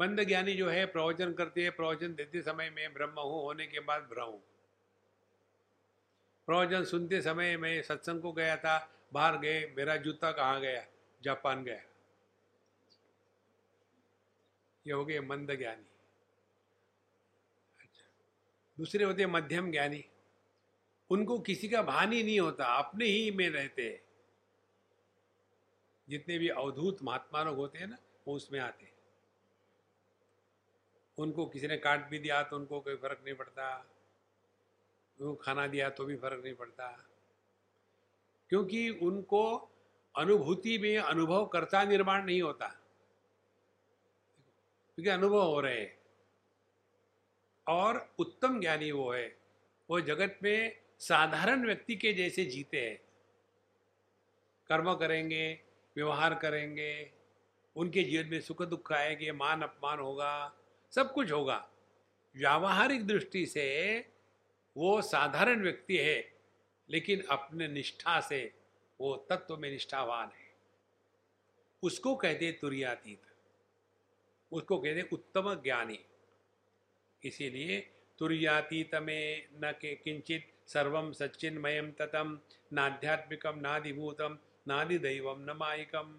मंद ज्ञानी जो है, प्रवचन करते हैं, प्रवचन देते समय में ब्रह्म हूँ, होने के बाद भ्रम प्रवचन सुनते समय मैं सत्संग को गया था, बाहर गए, मेरा जूता कहाँ गया? जापान गया। ये हो गए मंद ज्ञानी। अच्छा। दूसरे होते मध्यम ज्ञानी। उनको किसी का भान ही नहीं होता, अपने ही में रहते हैं। जितने भी अवधूत महात्मा लोग होते हैं ना, वो उसमें आते हैं। उनको किसी ने काट भी दिया तो उनको कोई फ़र्क नहीं पड़ता। उनको खाना दिया तो भी फ़र्क नहीं पड़ता। क्योंकि उनको अनुभूति में अनुभव करता निर्माण नहीं होता। क्योंकि अनुभव हो रहे हैं। और उत्तम ज्ञानी वो है। वो जगत में साधारण व्यक्ति के जैसे जीते हैं। कर्म करेंगे, व्यवहार करेंगे, उनके जीवन में सुख दुख आएँगे, मान अपमान होगा, सब कुछ होगा। व्यावहारिक दृष्टि से वो साधारण व्यक्ति है, लेकिन अपने निष्ठा से वो तत्व में निष्ठावान है। उसको कहते तुरियातीत। उसको कहते हैं उत्तम ज्ञानी। इसीलिए तुरियातीत में न के किंचित सर्वम सच्चिन्मयम ततम नाध्यात्मिकम नादिभूतम नादिदैवम न माइकम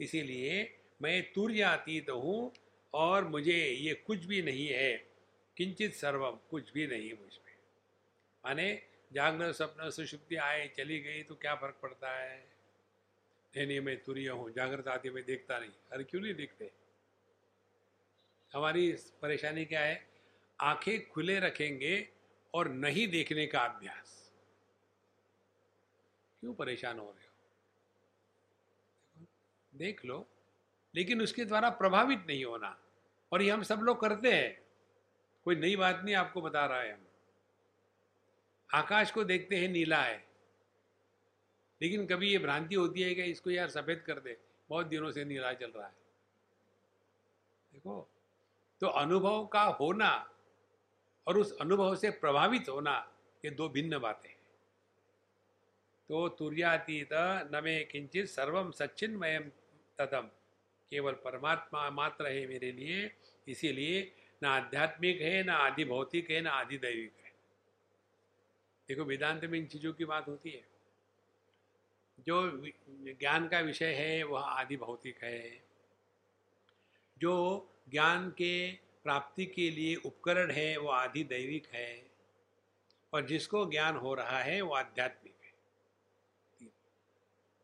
इसीलिए मैं तुर्यातीत हूँ और मुझे ये कुछ भी नहीं है, किंचित सर्वम कुछ भी नहीं मुझमें। माने जागरण सपना सुषुप्ति आए, चली गई तो क्या फ़र्क पड़ता है? नहीं मैं तुरीय हूँ, जागृत आदि में देखता नहीं, अरे क्यों नहीं देखते? हमारी परेशानी क्या है? आँखें खुले रखेंगे और नहीं देखने का अभ्यास। क्यों परेशान हो रहे हो? देख लो, लेकिन उसके द्वारा प्रभावित नहीं होना। और ये हम सब लोग करते हैं। कोई नई बात नहीं आपको बता रहा है हम। आकाश को देखते हैं, नीला है। लेकिन कभी ये भ्रांति होती है कि इसको यार सफ़ेद कर दे, बहुत दिनों से नीला चल रहा है। देखो तो अनुभव का होना और उस अनुभव से प्रभावित होना ये दो भिन्न बातें हैं। तो तुर्यातीत न में किंचित सर्वम सच्चिन्मयम तथम केवल परमात्मा मात्र है मेरे लिए, इसीलिए ना आध्यात्मिक है, ना आदि भौतिक है, ना आदि दैविक है। देखो, वेदांत में इन चीज़ों की बात होती है। जो ज्ञान का विषय है, वह आदि भौतिक है। जो ज्ञान के प्राप्ति के लिए उपकरण है वो आदि दैविक है। और जिसको ज्ञान हो रहा है वो आध्यात्मिक है।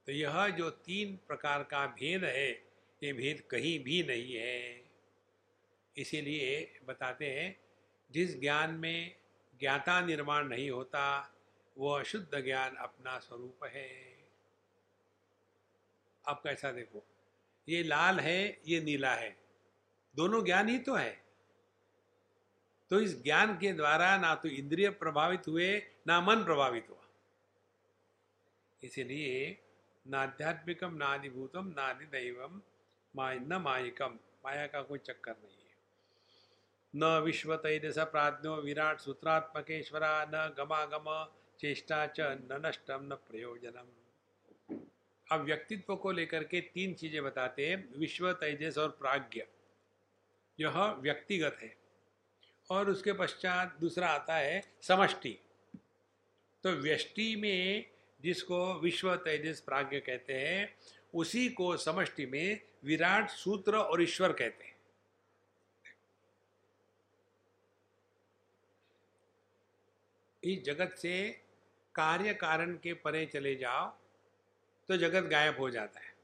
तो यह जो तीन प्रकार का भेद है, ये भेद कहीं भी नहीं है। इसीलिए बताते हैं, जिस ज्ञान में ज्ञाता निर्माण नहीं होता वो अशुद्ध ज्ञान अपना स्वरूप है। आप कैसा देखो। ये लाल है, ये नीला है। दोनों ज्ञान ही तो है। तो इस ज्ञान के द्वारा ना तो इंद्रिय प्रभावित हुए, ना मन प्रभावित हुआ। इसीलिए नाध्यात्मिकम नादिभूतम नादि दैवम माय न मायिकम। माया का कोई चक्कर नहीं है। न विश्व तेजस प्राज्ञो विराट सूत्रात्मकेश्वरा, न गमागम चेष्टा च, न नष्टम, न प्रयोजनम। अब व्यक्तित्व को लेकर के तीन चीज़ें बताते हैं, विश्व, तेजस और प्राज्ञ। यह व्यक्तिगत है। और उसके पश्चात दूसरा आता है समष्टि। तो व्यष्टि में जिसको विश्व, तेजस, प्राज्ञ कहते हैं, उसी को समष्टि में विराट, सूत्र और ईश्वर कहते हैं। इस जगत से कार्य कारण के परे चले जाओ तो जगत गायब हो जाता है।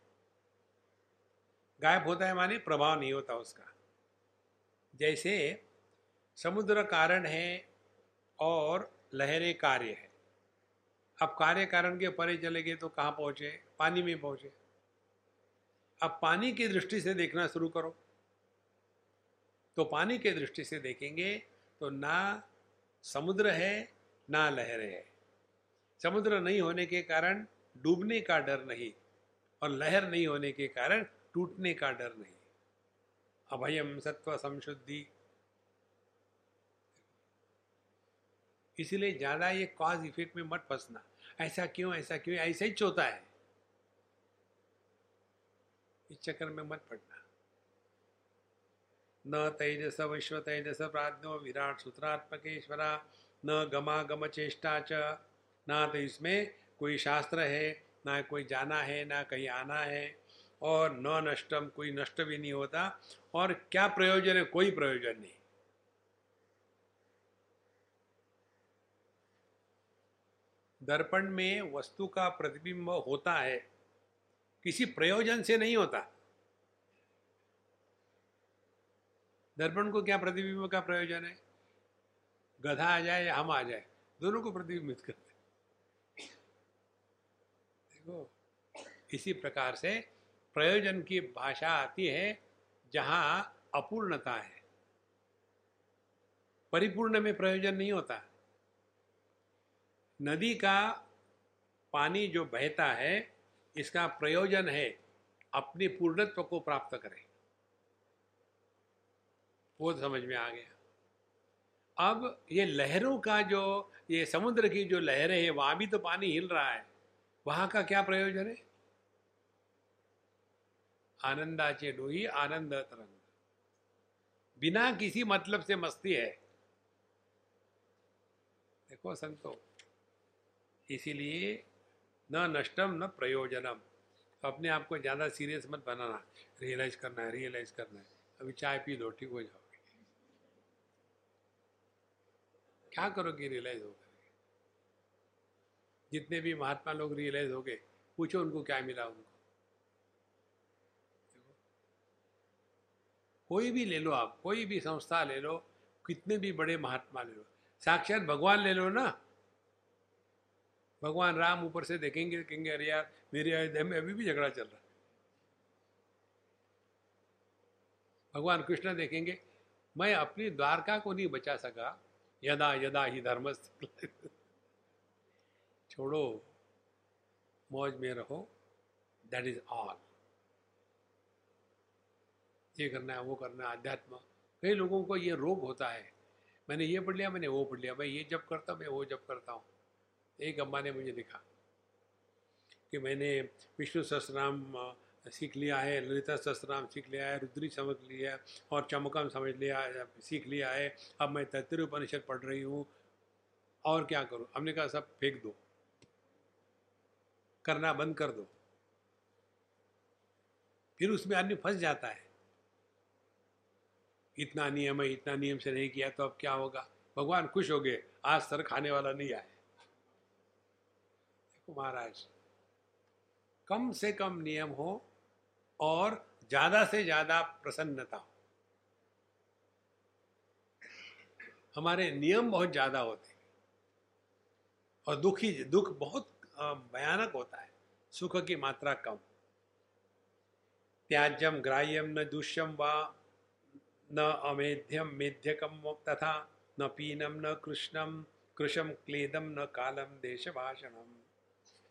गायब होता है माने प्रभाव नहीं होता उसका। जैसे समुद्र कारण है और लहरें कार्य है। अब कार्य कारण के परे चले गए तो कहाँ पहुँचे? पानी में पहुँचे। अब पानी की दृष्टि से देखना शुरू करो। तो पानी के दृष्टि से देखेंगे तो ना समुद्र है, ना लहरें है। समुद्र नहीं होने के कारण डूबने का डर नहीं और लहर नहीं होने के कारण टूटने का डर नहीं। अभयम सत्व संशुद्धि। इसीलिए ज़्यादा ये कॉज इफ़ेक्ट में मत फंसना। ऐसा क्यों ऐसा क्यों, ऐसा ही चोता है। इस चक्कर में मत पड़ना। न तेजस विश्व तेजस प्राज्ञो विराट सूत्रात्मकेश्वरा, न गमा गम चेष्टा च। ना तो इसमें कोई शास्त्र है, ना कोई जाना है, ना कहीं आना है, और न नष्टम, कोई नष्ट भी नहीं होता, और क्या प्रयोजन है? कोई प्रयोजन नहीं। दर्पण में वस्तु का प्रतिबिंब होता है, किसी प्रयोजन से नहीं होता। दर्पण को क्या प्रतिबिंब का प्रयोजन है? गधा आ जाए या हम आ जाए, दोनों को प्रतिबिंबित करते देखो इसी प्रकार से प्रयोजन की भाषा आती है जहाँ अपूर्णता है। परिपूर्ण में प्रयोजन नहीं होता। नदी का पानी जो बहता है, इसका प्रयोजन है अपनी पूर्णत्व को प्राप्त करें। वो समझ में आ गया। अब ये लहरों का जो, ये समुद्र की जो लहरें हैं, वहाँ भी तो पानी हिल रहा है। वहाँ का क्या प्रयोजन है? आनंदाचे डोही आनंद तरंग। बिना किसी मतलब से मस्ती है। देखो संतो, इसीलिए न नष्टम, न प्रयोजनम। अपने आप को ज़्यादा सीरियस मत बनाना। रियलाइज़ करना है रियलाइज़ करना है। अभी चाय पी लो, ठीक हो जाओगे। क्या करोगे रियलाइज़ होकर? जितने भी महात्मा लोग रियलाइज़ हो गए पूछो उनको क्या मिला उनको। कोई भी ले लो आप, कोई भी संस्था ले लो, कितने भी बड़े महात्मा ले लो, साक्षात भगवान ले लो ना। भगवान राम ऊपर से देखेंगे, कहेंगे, अरे यार, मेरे अयोध्या में अभी भी झगड़ा चल रहा भगवान कृष्ण देखेंगे, मैं अपनी द्वारका को नहीं बचा सका, यदा यदा ही धर्म छोड़ो, मौज में रहो दैट इज़ ऑल ये करना है, वो करना है अध्यात्म कई लोगों को ये रोग होता है। मैंने ये पढ़ लिया, मैंने वो पढ़ लिया, मैं ये जब करता मैं वो जब करता हूँ। एक अम्मा ने मुझे लिखा कि मैंने विष्णु सहस्रनाम सीख लिया है, ललिता सहस्रनाम सीख लिया है, रुद्री समझ लिया है, और चमकम समझ लिया सीख लिया है। अब मैं तैतृ उपनिषद पढ़ रही हूँ। और क्या करूँ? हमने कहा, सब फेंक दो। करना बंद कर दो। फिर उसमें आदमी फंस जाता है। इतना नियम है, इतना नियम से नहीं किया तो अब क्या होगा? भगवान खुश हो गए, आज सर खाने वाला नहीं आए देखो महाराज, कम से कम नियम हो और ज़्यादा से ज़्यादा प्रसन्नता हो। हमारे नियम बहुत ज़्यादा होते और दुखी, दुख बहुत भयानक होता है। सुख की मात्रा कम। त्याज्यम ग्राह्यम न दुष्यम व न अमेध्यम मेध्यकम तथा न पीनम न कृष्णम कृषम क्लेदम न कालम देश भाषणम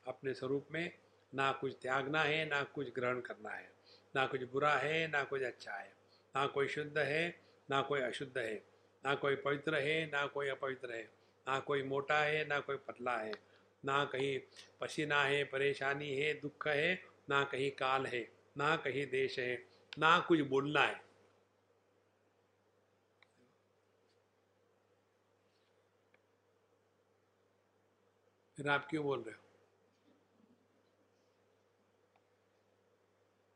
अपने स्वरूप में ना कुछ त्यागना है, ना कुछ ग्रहण करना है। ना कुछ बुरा है, ना कुछ अच्छा है। ना कोई शुद्ध है, ना कोई अशुद्ध है। ना कोई पवित्र है, ना कोई अपवित्र है। ना कोई मोटा है, ना कोई पतला है। ना कहीं पसीना है, परेशानी है, दुख है, ना कहीं काल है, ना कहीं देश है, ना कुछ बोलना है। फिर आप क्यों बोल रहे हो?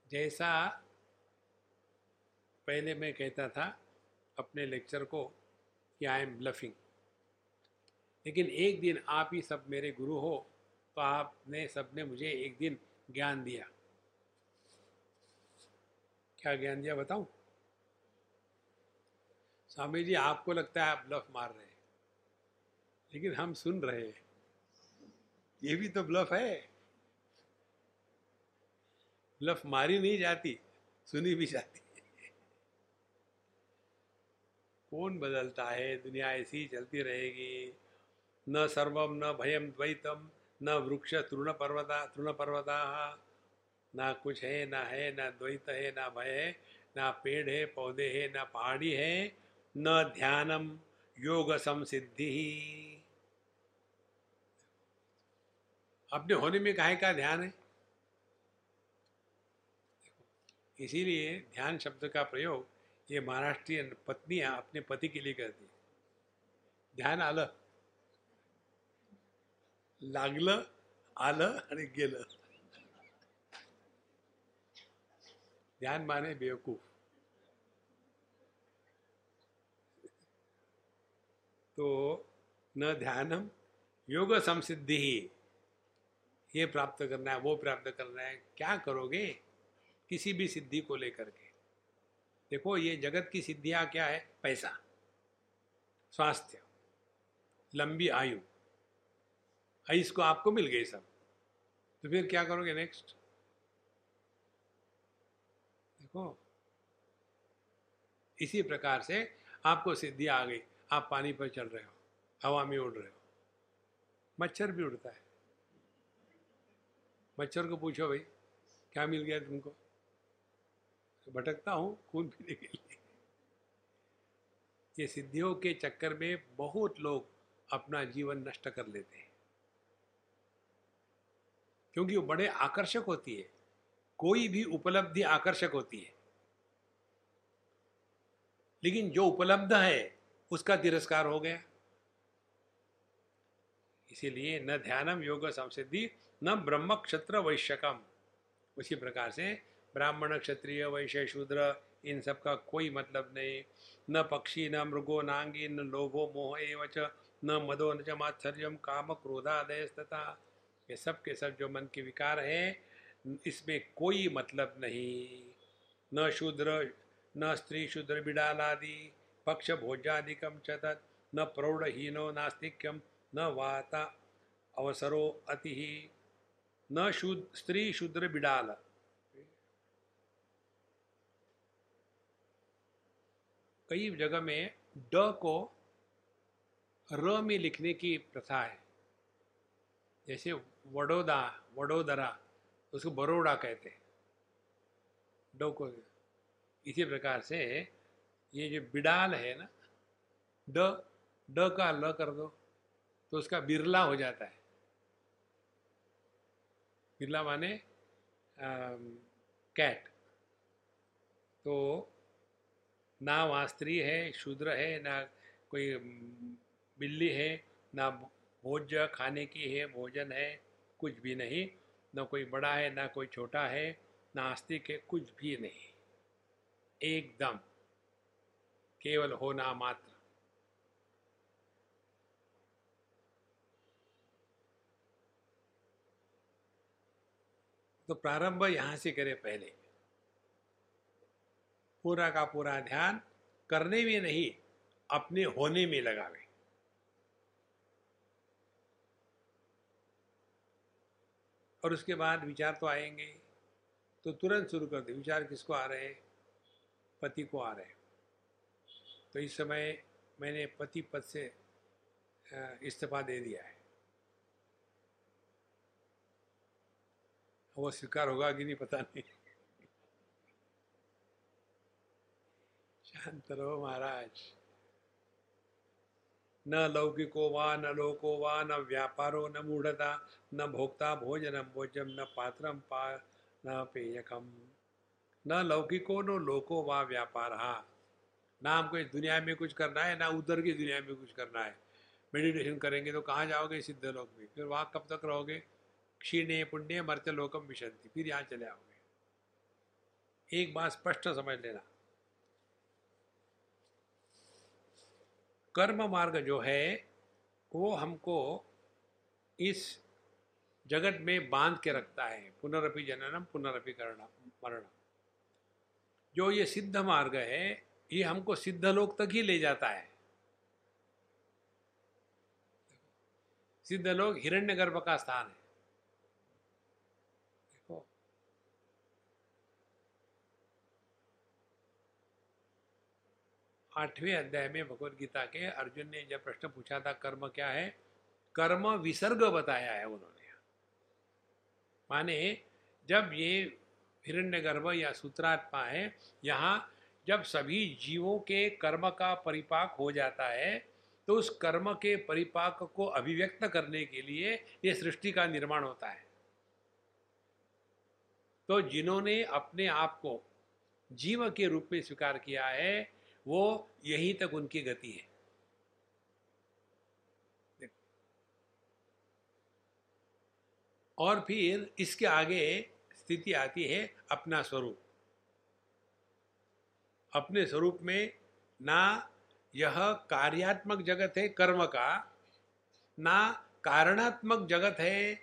जैसा पहले मैं कहता था, अपने लेक्चर को कि आई एम ब्लफिंग लेकिन एक दिन आप ही सब मेरे गुरु हो तो आपने सबने मुझे एक दिन ज्ञान दिया। क्या ज्ञान दिया बताऊँ? स्वामी जी, आपको लगता है आप ब्लफ मार रहे हैं, लेकिन हम सुन रहे हैं। ये भी तो ब्लफ है। ब्लफ मारी नहीं जाती, सुनी भी जाती। कौन बदलता है? दुनिया ऐसी चलती रहेगी। न सर्वम न भयम द्वैतम न वृक्ष तृण पर्वता तृण पर्वता ना कुछ है, ना है, ना द्वैत है, ना भय है, ना पेड़ है, पौधे है, ना पहाड़ी है, न ध्यानम योग समसिद्धि अपने होने में काहे का ध्यान है? इसीलिए ध्यान शब्द का प्रयोग ये महाराष्ट्रीय पत्नियाँ अपने पति के लिए करती ध्यान आलं लागलं, आलं आणि गेलं. ध्यान माने बेवकूफ़. तो न ध्यानम योग संसिद्धि ही. ये प्राप्त करना है, वो प्राप्त करना है. क्या करोगे? किसी भी सिद्धि को लेकर के. देखो, ये जगत की सिद्धियाँ क्या है? पैसा, स्वास्थ्य, लंबी आयु. आयुष को आपको मिल गई सब। तो फिर क्या करोगे नेक्स्ट देखो, इसी प्रकार से आपको सिद्धि आ गई। आप पानी पर चल रहे हो, हवा में उड़ रहे हो। मच्छर भी उड़ता है। मच्छर को पूछो, भाई, क्या मिल गया तुमको? तो भटकता हूँ खून पीने के लिए। ये सिद्धियों के चक्कर में बहुत लोग अपना जीवन नष्ट कर लेते हैं। क्योंकि वो बड़े आकर्षक होती है। कोई भी उपलब्धि आकर्षक होती है। लेकिन जो उपलब्ध है, उसका तिरस्कार हो गया। इसीलिए न ध्यानम योग संसिद्धि, न ब्रह्म क्षत्र वैश्यकम। उसी प्रकार से ब्राह्मण, क्षत्रिय, वैश्य, शूद्र, इन सब का कोई मतलब नहीं। न पक्षी, न मृगो, नांगी, न लोभो, मोह एवच न मदो, न च मात्सर्यम, काम क्रोधादय तथा ये सब के सब जो मन के विकार हैं, इसमें कोई मतलब नहीं। न शूद्र, न स्त्री शूद्र बिडाल आदि, पक्ष भोज्यादिकम च तत्, न प्रौढ़हीनो नास्तिक्यम न वाता अवसरो अति। न शुद्ध स्त्री शूद्र बिडाल। कई जगह में ड को र में लिखने की प्रथा है। जैसे वडोदा, वडोदरा, उसको बरोड़ा कहते हैं। डो को इसी प्रकार से ये जो बिडाल है ना, ड ड का ल कर दो तो उसका बिरला हो जाता है। बिरला माने कैट। तो ना वहाँ स्त्री है, शूद्र है, ना कोई बिल्ली है, ना भोज्य, खाने की है, भोजन है कुछ भी नहीं। ना कोई बड़ा है, ना कोई छोटा है ना आस्तिक है, कुछ भी नहीं। एकदम। केवल होना मात्र। तो प्रारंभ यहाँ से करें पहले। पूरा का पूरा ध्यान करने में नहीं, अपने होने में लगावे। और उसके बाद विचार तो आएँगे तो तुरंत शुरू कर दे विचार किसको आ रहे पति को आ रहे तो इस समय मैंने पति पद से इस्तीफा दे दिया है। वो स्वीकार होगा कि नहीं पता नहीं। शांत रहो महाराज। न लौकिको वा न लोको वा न व्यापारो न मूढ़ता, न भोक्ता भोजनम भोजम न पात्रम पा, न पेयकम। न लौकिको न लोको वा व्यापार। ना हमको इस दुनिया में कुछ करना है, ना उधर की दुनिया में कुछ करना है। मेडिटेशन करेंगे तो कहाँ जाओगे? सिद्ध लोक में। फिर वहाँ कब तक रहोगे? क्षीणे पुण्य मर्त्य लोकम विशंति। फिर यहाँ चले आओगे। एक बात स्पष्ट समझ लेना। कर्म मार्ग जो है, वो हमको इस जगत में बाँध के रखता है। पुनरअपि जननम, पुनरअपि करणम, मरणम। जो ये सिद्ध मार्ग है, ये हमको सिद्ध लोक तक ही ले जाता है। सिद्ध लोग हिरण्य गर्भ का स्थान है देखो आठवें अध्याय में भगवत गीता के अर्जुन ने जब प्रश्न पूछा था, कर्म क्या है? कर्म विसर्ग बताया है उन्होंने। माने जब ये हिरण्य गर्भ या सूत्रात्मा है, यहाँ जब सभी जीवों के कर्म का परिपाक हो जाता है तो उस कर्म के परिपाक को अभिव्यक्त करने के लिए ये सृष्टि का निर्माण होता है। तो जिन्होंने अपने आप को जीव के रूप में स्वीकार किया है वो यहीं तक उनकी गति है। और फिर इसके आगे स्थिति आती है अपना स्वरूप। अपने स्वरूप में ना यह कार्यात्मक जगत है कर्म का, ना कारणात्मक जगत है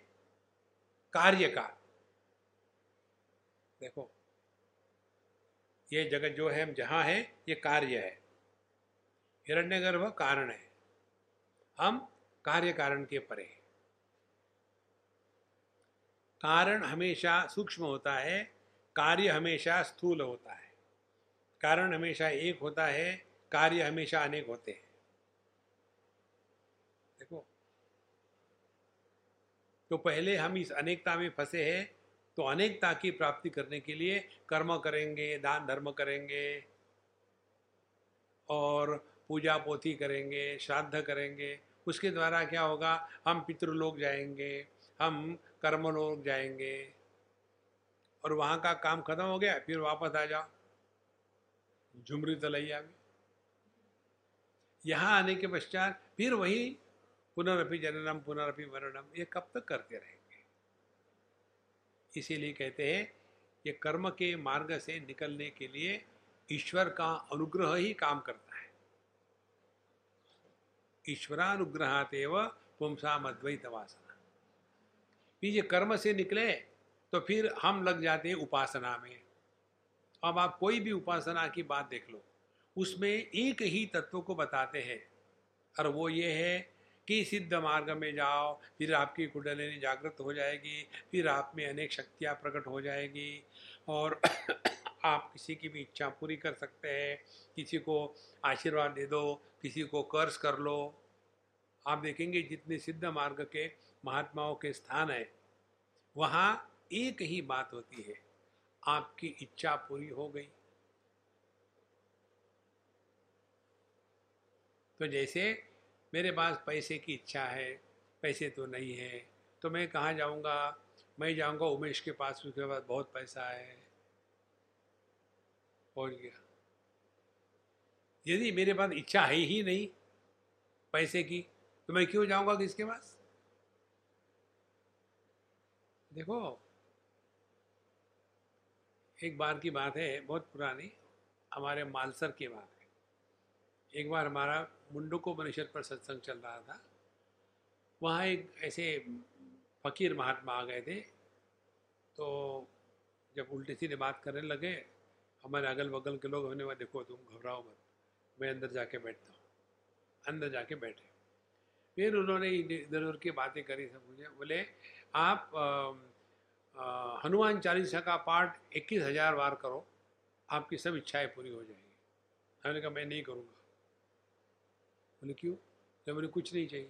कार्य का। देखो ये जगत जो है हम जहाँ है, ये कार्य है। हिरण्यगर्भ कारण है। हम कार्य कारण के परे कारण हमेशा सूक्ष्म होता है, कार्य हमेशा स्थूल होता है। कारण हमेशा एक होता है, कार्य हमेशा अनेक होते हैं। देखो तो पहले हम इस अनेकता में फंसे हैं तो अनेकता की प्राप्ति करने के लिए कर्म करेंगे, दान धर्म करेंगे, और पूजा पोथी करेंगे, श्राद्ध करेंगे। उसके द्वारा क्या होगा? हम पितृलोक जाएँगे, हम कर्मलोक जाएँगे, और वहाँ का काम खत्म हो गया, फिर वापस आ जाओ। झुमरी तलैया में यहाँ आने के पश्चात फिर वही पुनरअपि जननम, पुनरअपि मरणम, ये कब तक करते रहेंगे? इसीलिए कहते हैं, ये कर्म के मार्ग से निकलने के लिए ईश्वर का अनुग्रह ही काम करता है। ईश्वरानुग्रहात एवं पुमसाम अद्वैत वासना ये कर्म से निकले तो फिर हम लग जाते हैं उपासना में। अब आप कोई भी उपासना की बात देख लो, उसमें एक ही तत्व को बताते हैं। और वो ये है कि सिद्ध मार्ग में जाओ, फिर आपकी कुंडलिनी जागृत हो जाएगी, फिर आप में अनेक शक्तियाँ प्रकट हो जाएगी। और आप किसी की भी इच्छा पूरी कर सकते हैं। किसी को आशीर्वाद दे दो, किसी को कर्ज कर लो। आप देखेंगे जितने सिद्ध मार्ग के महात्माओं के स्थान है, वहाँ एक ही बात होती है, आपकी इच्छा पूरी हो गई। तो जैसे मेरे पास पैसे की इच्छा है, पैसे तो नहीं है तो मैं कहाँ जाऊँगा? मैं जाऊँगा उमेश के पास, उसके पास बहुत पैसा है। पहुँच गया यदि मेरे पास इच्छा है ही नहीं पैसे की तो मैं क्यों जाऊँगा किसके पास? देखो, एक बार की बात है, बहुत पुरानी, हमारे मालसर की बात एक बार हमारा मुंडको परिषद पर सत्संग चल रहा था। वहाँ एक ऐसे फकीर महात्मा आ गए थे। तो जब उल्टी सीधे बात करने लगे, हमारे अगल बगल के लोग हमने वहाँ देखो तुम घबराओ मत, मैं अंदर जाके बैठता हूँ। अंदर जाके बैठे। फिर उन्होंने इधर उधर की बातें करी सब मुझे। बोले, आप हनुमान चालीसा का पाठ इक्कीस हज़ार बार करो, आपकी सब इच्छाएँ पूरी हो जाएँगी। मैंने कहा, मैं नहीं करूँगा। बोले, क्यों? बोले, मुझे कुछ नहीं चाहिए।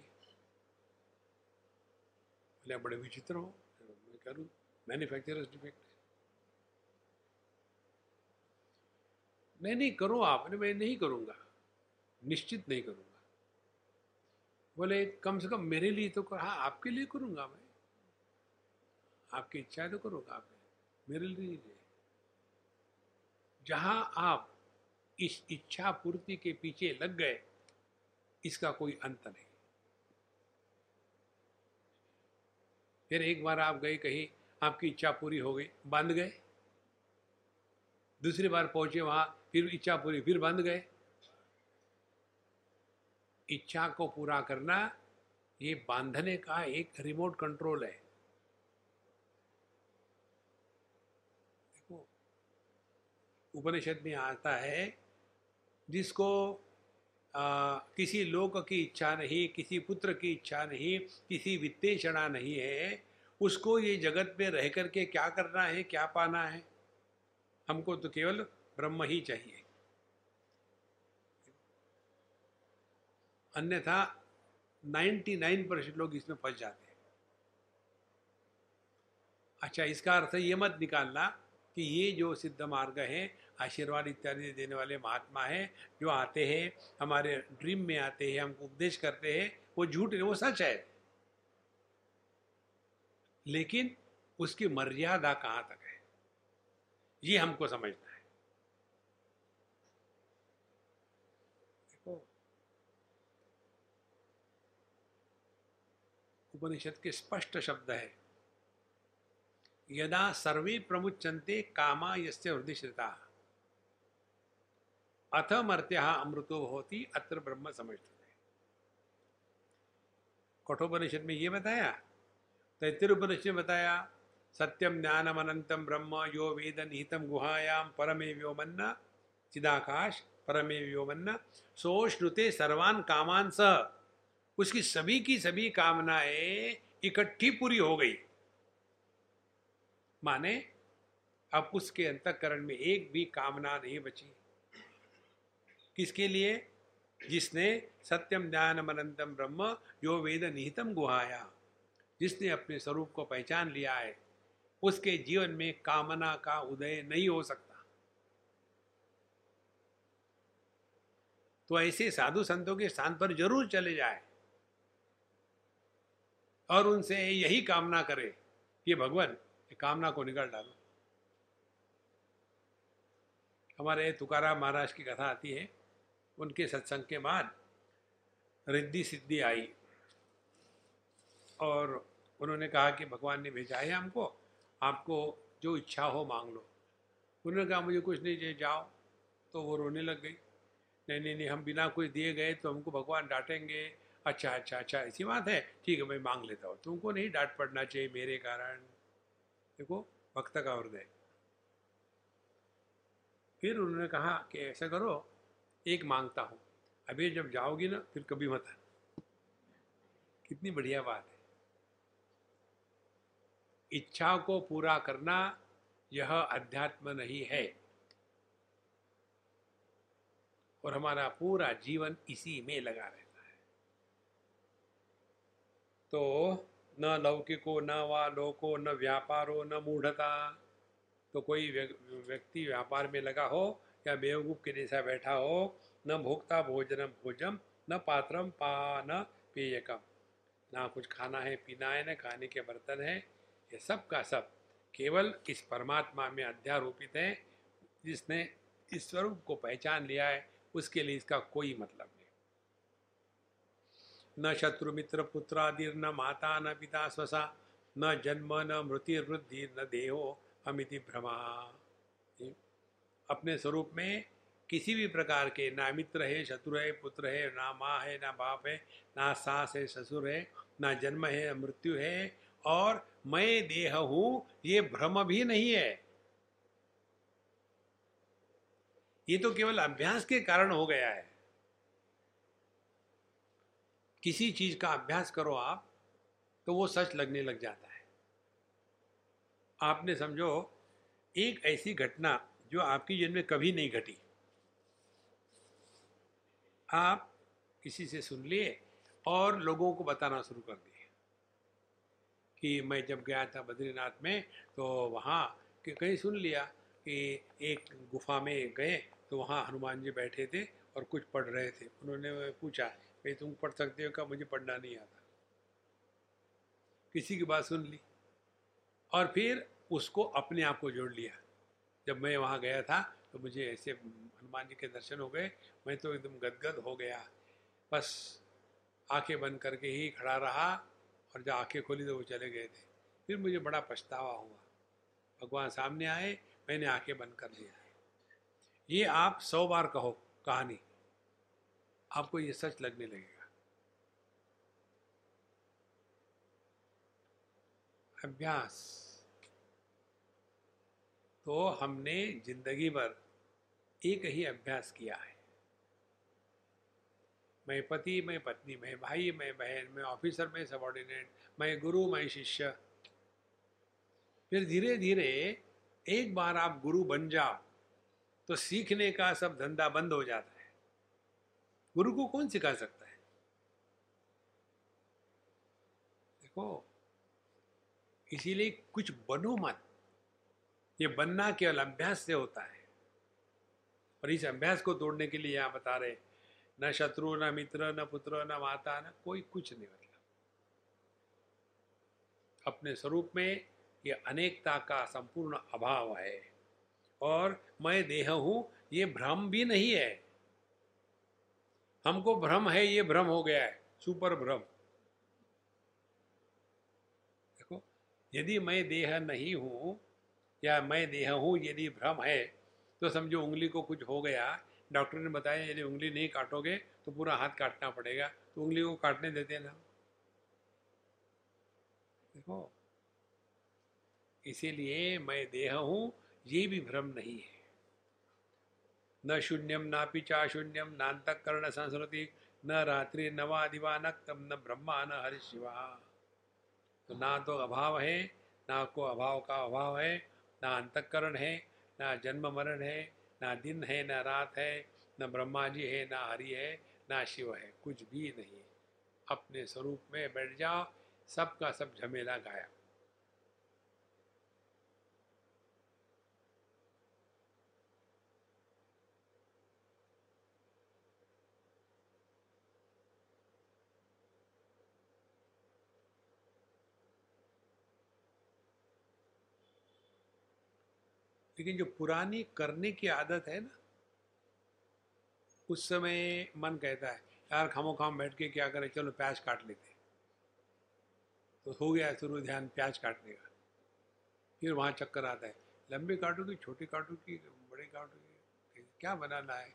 बोले बड़े विचित्र हो। मैं करूँ मैन्युफैक्चरर्स डिफेक्ट नहीं नहीं करो आपने मैं नहीं करूँगा। निश्चित नहीं करूँगा। बोले, कम से कम मेरे लिए तो कर हाँ आपके लिए करूँगा मैं। आपकी इच्छा तो करूँगा आप मेरे लिए जहाँ आप इस इच्छा पूर्ति के पीछे लग गए इसका कोई अंत नहीं। फिर एक बार आप गए, कहीं आपकी इच्छा पूरी हो गई, बंद गए। दूसरी बार पहुँचे वहाँ, फिर इच्छा पूरी, फिर बंद गए। इच्छा को पूरा करना, ये बांधने का एक रिमोट कंट्रोल है। देखो, उपनिषद में आता है, जिसको आ, किसी लोक की इच्छा नहीं किसी पुत्र की इच्छा नहीं किसी वित्तेषणा नहीं है उसको ये जगत में रह करके क्या करना है क्या पाना है? हमको तो केवल ब्रह्म ही चाहिए। अन्यथा 99 परसेंट लोग इसमें फंस जाते हैं। अच्छा इसका अर्थ ये मत निकालना कि ये जो सिद्ध मार्ग है आशीर्वाद इत्यादि देने वाले महात्मा हैं, जो आते हैं, हमारे ड्रीम में आते हैं, हमको उपदेश करते हैं, वो झूठ वो सच है। लेकिन उसकी मर्यादा कहाँ तक है? ये हमको समझना है। देखो, उपनिषद के स्पष्ट शब्द है। यदा सर्वे प्रमुचंते कामा यस्य हृदय श्रिता। अथ मर्त्य अमृतो होती अत्र ब्रह्म समझते कठोपनिषद में ये बताया तैतिर उपनिषद में बताया सत्यम ज्ञानम अनंतम ब्रह्म, यो वेद निहितम गुहायाम परमे व्योमन्न चिदाकाश परमे व्योमन्न सो श्रुते सर्वान कामान स। उसकी सभी की सभी कामनाएँ इकट्ठी पूरी हो गई। माने, अब उसके अंतकरण में एक भी कामना नहीं बची। किसके लिए? जिसने सत्यम ज्ञानम अनंतम ब्रह्म यो वेद निहितम गुहाया। जिसने अपने स्वरूप को पहचान लिया है, उसके जीवन में कामना का उदय नहीं हो सकता। तो ऐसे साधु संतों के स्थान पर ज़रूर चले जाए और उनसे यही कामना करे कि भगवान कामना को निकाल डालो। हमारे तुकाराम महाराज की कथा आती है उनके सत्संग के बाद रिद्धि सिद्धि आई। और उन्होंने कहा कि भगवान ने भेजा है हमको, आपको जो इच्छा हो मांग लो। उन्होंने कहा, मुझे कुछ नहीं चाहिए, जाओ। तो वो रोने लग गई। नहीं नहीं नहीं, हम बिना कुछ दिए गए तो हमको भगवान डांटेंगे। अच्छा अच्छा अच्छा ऐसी बात है? ठीक है, मैं मांग लेता हूँ। तुमको नहीं डांट पड़ना चाहिए मेरे कारण। देखो, भक्त का हृदय। फिर उन्होंने कहा कि, ऐसा करो एक माँगता हूँ। अभी जब जाओगी ना, फिर कभी मत कितनी बढ़िया बात है। इच्छा को पूरा करना यह अध्यात्म नहीं है। और हमारा पूरा जीवन इसी में लगा रहता है। तो न लौकिको, न वा लोको न व्यापारो, न मूढ़ता तो कोई व्यक्ति व्यापार में लगा हो या बेवकूफ़ के जैसा बैठा हो? न भोक्ता भोजनम भोजम, न पात्रम पान पेयकम। ना कुछ खाना है, पीना है, न खाने के बर्तन है। ये सब का सब केवल इस परमात्मा में अध्यारोपित है, जिसने इस स्वरूप को पहचान लिया है। उसके लिए इसका कोई मतलब नहीं। न शत्रु मित्र पुत्रादिर न माता, न पिता, स्वसा, न जन्म, न मृत्युवृद्धि न देहो, अमिति भ्रमा। अपने स्वरूप में किसी भी प्रकार के, ना मित्र है, शत्रु है, पुत्र है, ना माँ है, ना बाप है, ना सास है, ससुर है, ना जन्म है, ना मृत्यु है और मैं देह हूँ, ये भ्रम भी नहीं है। ये तो केवल अभ्यास के कारण हो गया है। किसी चीज़ का अभ्यास करो आप तो वो सच लगने लग जाता है। आपने समझो, एक ऐसी घटना जो आपकी जन्म में कभी नहीं घटी। आप किसी से सुन लिए और लोगों को बताना शुरू कर दिए कि मैं जब गया था बद्रीनाथ में तो वहाँ कहीं सुन लिया कि एक गुफा में गए तो वहाँ हनुमान जी बैठे थे और कुछ पढ़ रहे थे। उन्होंने पूछा, भाई, तुम पढ़ सकते हो क्या? मुझे पढ़ना नहीं आता। किसी की बात सुन ली और फिर उसको अपने आप को जोड़ लिया। जब मैं वहाँ गया था तो मुझे ऐसे हनुमान जी के दर्शन हो गए। मैं तो एकदम गदगद हो गया। बस आँखें बंद करके ही खड़ा रहा और जब आँखें खोली तो वो चले गए थे। फिर मुझे बड़ा पछतावा हुआ। भगवान सामने आए, मैंने आँखें बंद कर लिया ये आप सौ बार कहो कहानी, आपको ये सच लगने लगेगा। अभ्यास। तो हमने ज़िंदगी भर एक ही अभ्यास किया है। मैं पति, मैं पत्नी, मैं भाई, मैं बहन, मैं ऑफिसर मैं सबॉर्डिनेट मैं गुरु, मैं शिष्य। फिर धीरे धीरे एक बार आप गुरु बन जाओ तो सीखने का सब धंधा बंद हो जाता है। गुरु को कौन सिखा सकता है? देखो, इसीलिए कुछ बनो मत। ये बनना केवल अभ्यास से होता है। और इस अभ्यास को तोड़ने के लिए यहाँ बता रहे न शत्रु, न मित्र, न पुत्र, न माता, न कोई कुछ नहीं मतलब अपने स्वरूप में ये अनेकता का संपूर्ण अभाव है। और मैं देह हूँ, ये भ्रम भी नहीं है। हमको भ्रम है, ये भ्रम हो गया है, सुपर भ्रम। देखो, यदि मैं देह नहीं हूँ या मैं देह हूँ यदि भ्रम है? तो समझो उंगली को कुछ हो गया। डॉक्टर ने बताया, यदि उंगली नहीं काटोगे तो पूरा हाथ काटना पड़ेगा। तो उंगली को काटने देते ना। देखो, इसीलिए मैं देह हूँ, ये भी भ्रम नहीं है। न शून्यम, ना चा शून्यम नात कर्ण संस्कृति न रात्रि नवा दिवा नक्तम न ब्रह्मा, न हरि शिवा तो ना तो अभाव है, ना को अभाव का अभाव है ना अंतकरण है, ना जन्म मरण है, ना दिन है, ना रात है, ना ब्रह्मा जी है, ना हरि है, ना शिव है, कुछ भी नहीं अपने स्वरूप में बैठ जाओ, सबका सब झमेला गाया लेकिन जो पुरानी करने की आदत है ना, उस समय मन कहता है, यार खामो खाम बैठ के क्या करें? चलो प्याज काट लेते तो हो गया शुरू ध्यान प्याज काटने का। फिर वहाँ चक्कर आता है, लंबी काटू की, छोटी काटू की, बड़े काटू की, क्या बनाना है?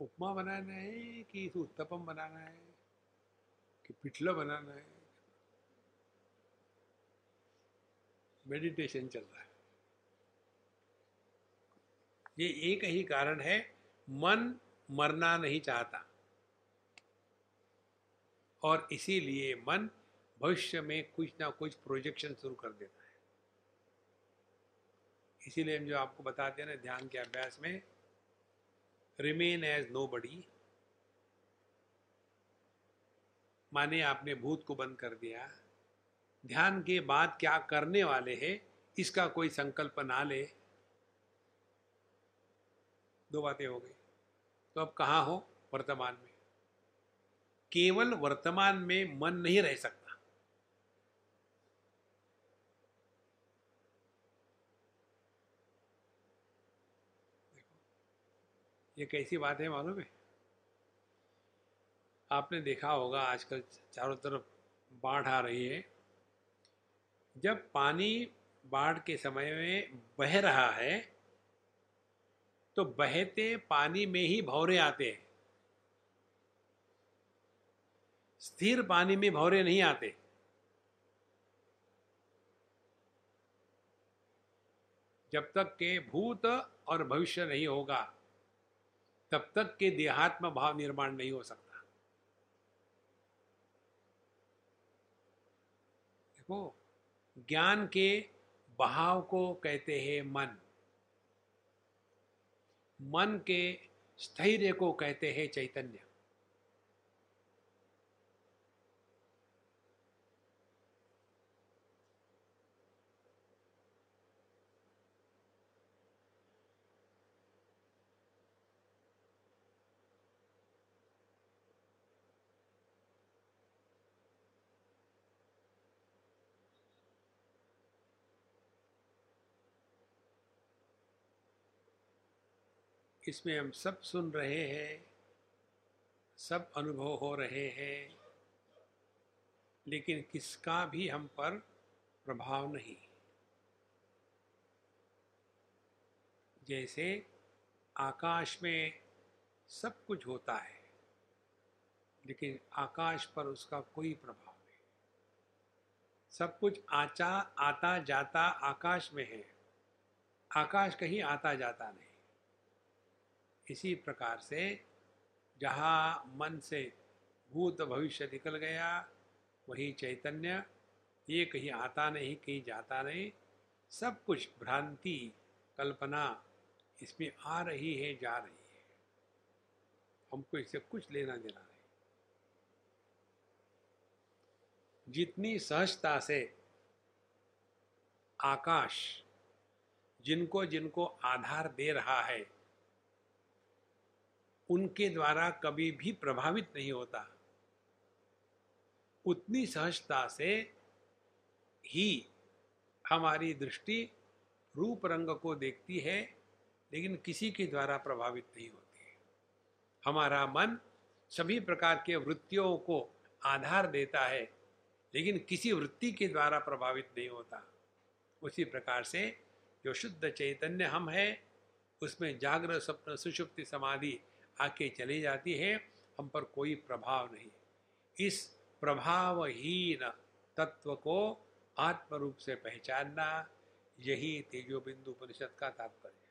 उपमा बनाना है कि उत्तपम बनाना है, कि पिठला बनाना है? मेडिटेशन चल रहा है। ये एक ही कारण है, मन मरना नहीं चाहता। और इसीलिए मन भविष्य में कुछ ना कुछ प्रोजेक्शन शुरू कर देता है। इसीलिए हम जो आपको बताते हैं ना, ध्यान के अभ्यास में रिमेन एज नो बडी माने आपने भूत को बंद कर दिया। ध्यान के बाद क्या करने वाले हैं, इसका कोई संकल्प ना ले। दो बातें हो गई। तो अब कहाँ हो वर्तमान में? केवल वर्तमान में मन नहीं रह सकता। ये कैसी बात है मालूम है? आपने देखा होगा आजकल चारों तरफ़ बाढ़ आ रही है। जब पानी बाढ़ के समय में बह रहा है तो बहते पानी में ही भौरे आते हैं। स्थिर पानी में भौरे नहीं आते। जब तक के भूत और भविष्य नहीं होगा, तब तक के देहात्म भाव निर्माण नहीं हो सकता। देखो, ज्ञान के बहाव को कहते हैं मन। मन के स्थैर्य को कहते हैं चैतन्य। इसमें हम सब सुन रहे हैं, सब अनुभव हो रहे हैं, लेकिन किसका भी हम पर प्रभाव नहीं। जैसे आकाश में सब कुछ होता है, लेकिन आकाश पर उसका कोई प्रभाव नहीं। सब कुछ आचा, आता जाता आकाश में है। आकाश कहीं आता जाता नहीं। इसी प्रकार से जहाँ मन से भूत भविष्य निकल गया, वही चैतन्य ये कहीं आता नहीं, कहीं जाता नहीं। सब कुछ भ्रांति, कल्पना इसमें आ रही है, जा रही है। हमको इससे कुछ लेना देना नहीं। जितनी सहजता से आकाश जिनको जिनको आधार दे रहा है उनके द्वारा कभी भी प्रभावित नहीं होता। उतनी सहजता से ही हमारी दृष्टि रूप रंग को देखती है, लेकिन किसी के द्वारा प्रभावित नहीं होती है। हमारा मन सभी प्रकार के वृत्तियों को आधार देता है, लेकिन किसी वृत्ति के द्वारा प्रभावित नहीं होता। उसी प्रकार से जो शुद्ध चैतन्य हम है, उसमें जागृत, स्वप्न, सुषुप्ति, समाधि आके चली जाती है, हम पर कोई प्रभाव नहीं इस प्रभावहीन तत्व को आत्म रूप से पहचानना, यही तेजो बिंदु परिषद का तात्पर्य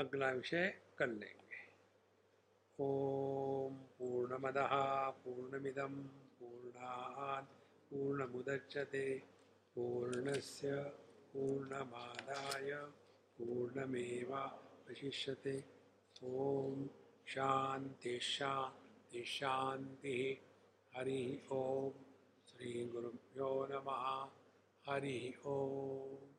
अगला विषय कर लेंगे। ओम पूर्णमद पूर्णमिदम पूर्णात् पूर्णमुदच्यते पूर्णस्य पूर्णमादाय पूर्णमेवावशिष्यते ओम शांति शांति शांति। हरि ओम। श्री गुरुभ्यो नमः। हरि ओम।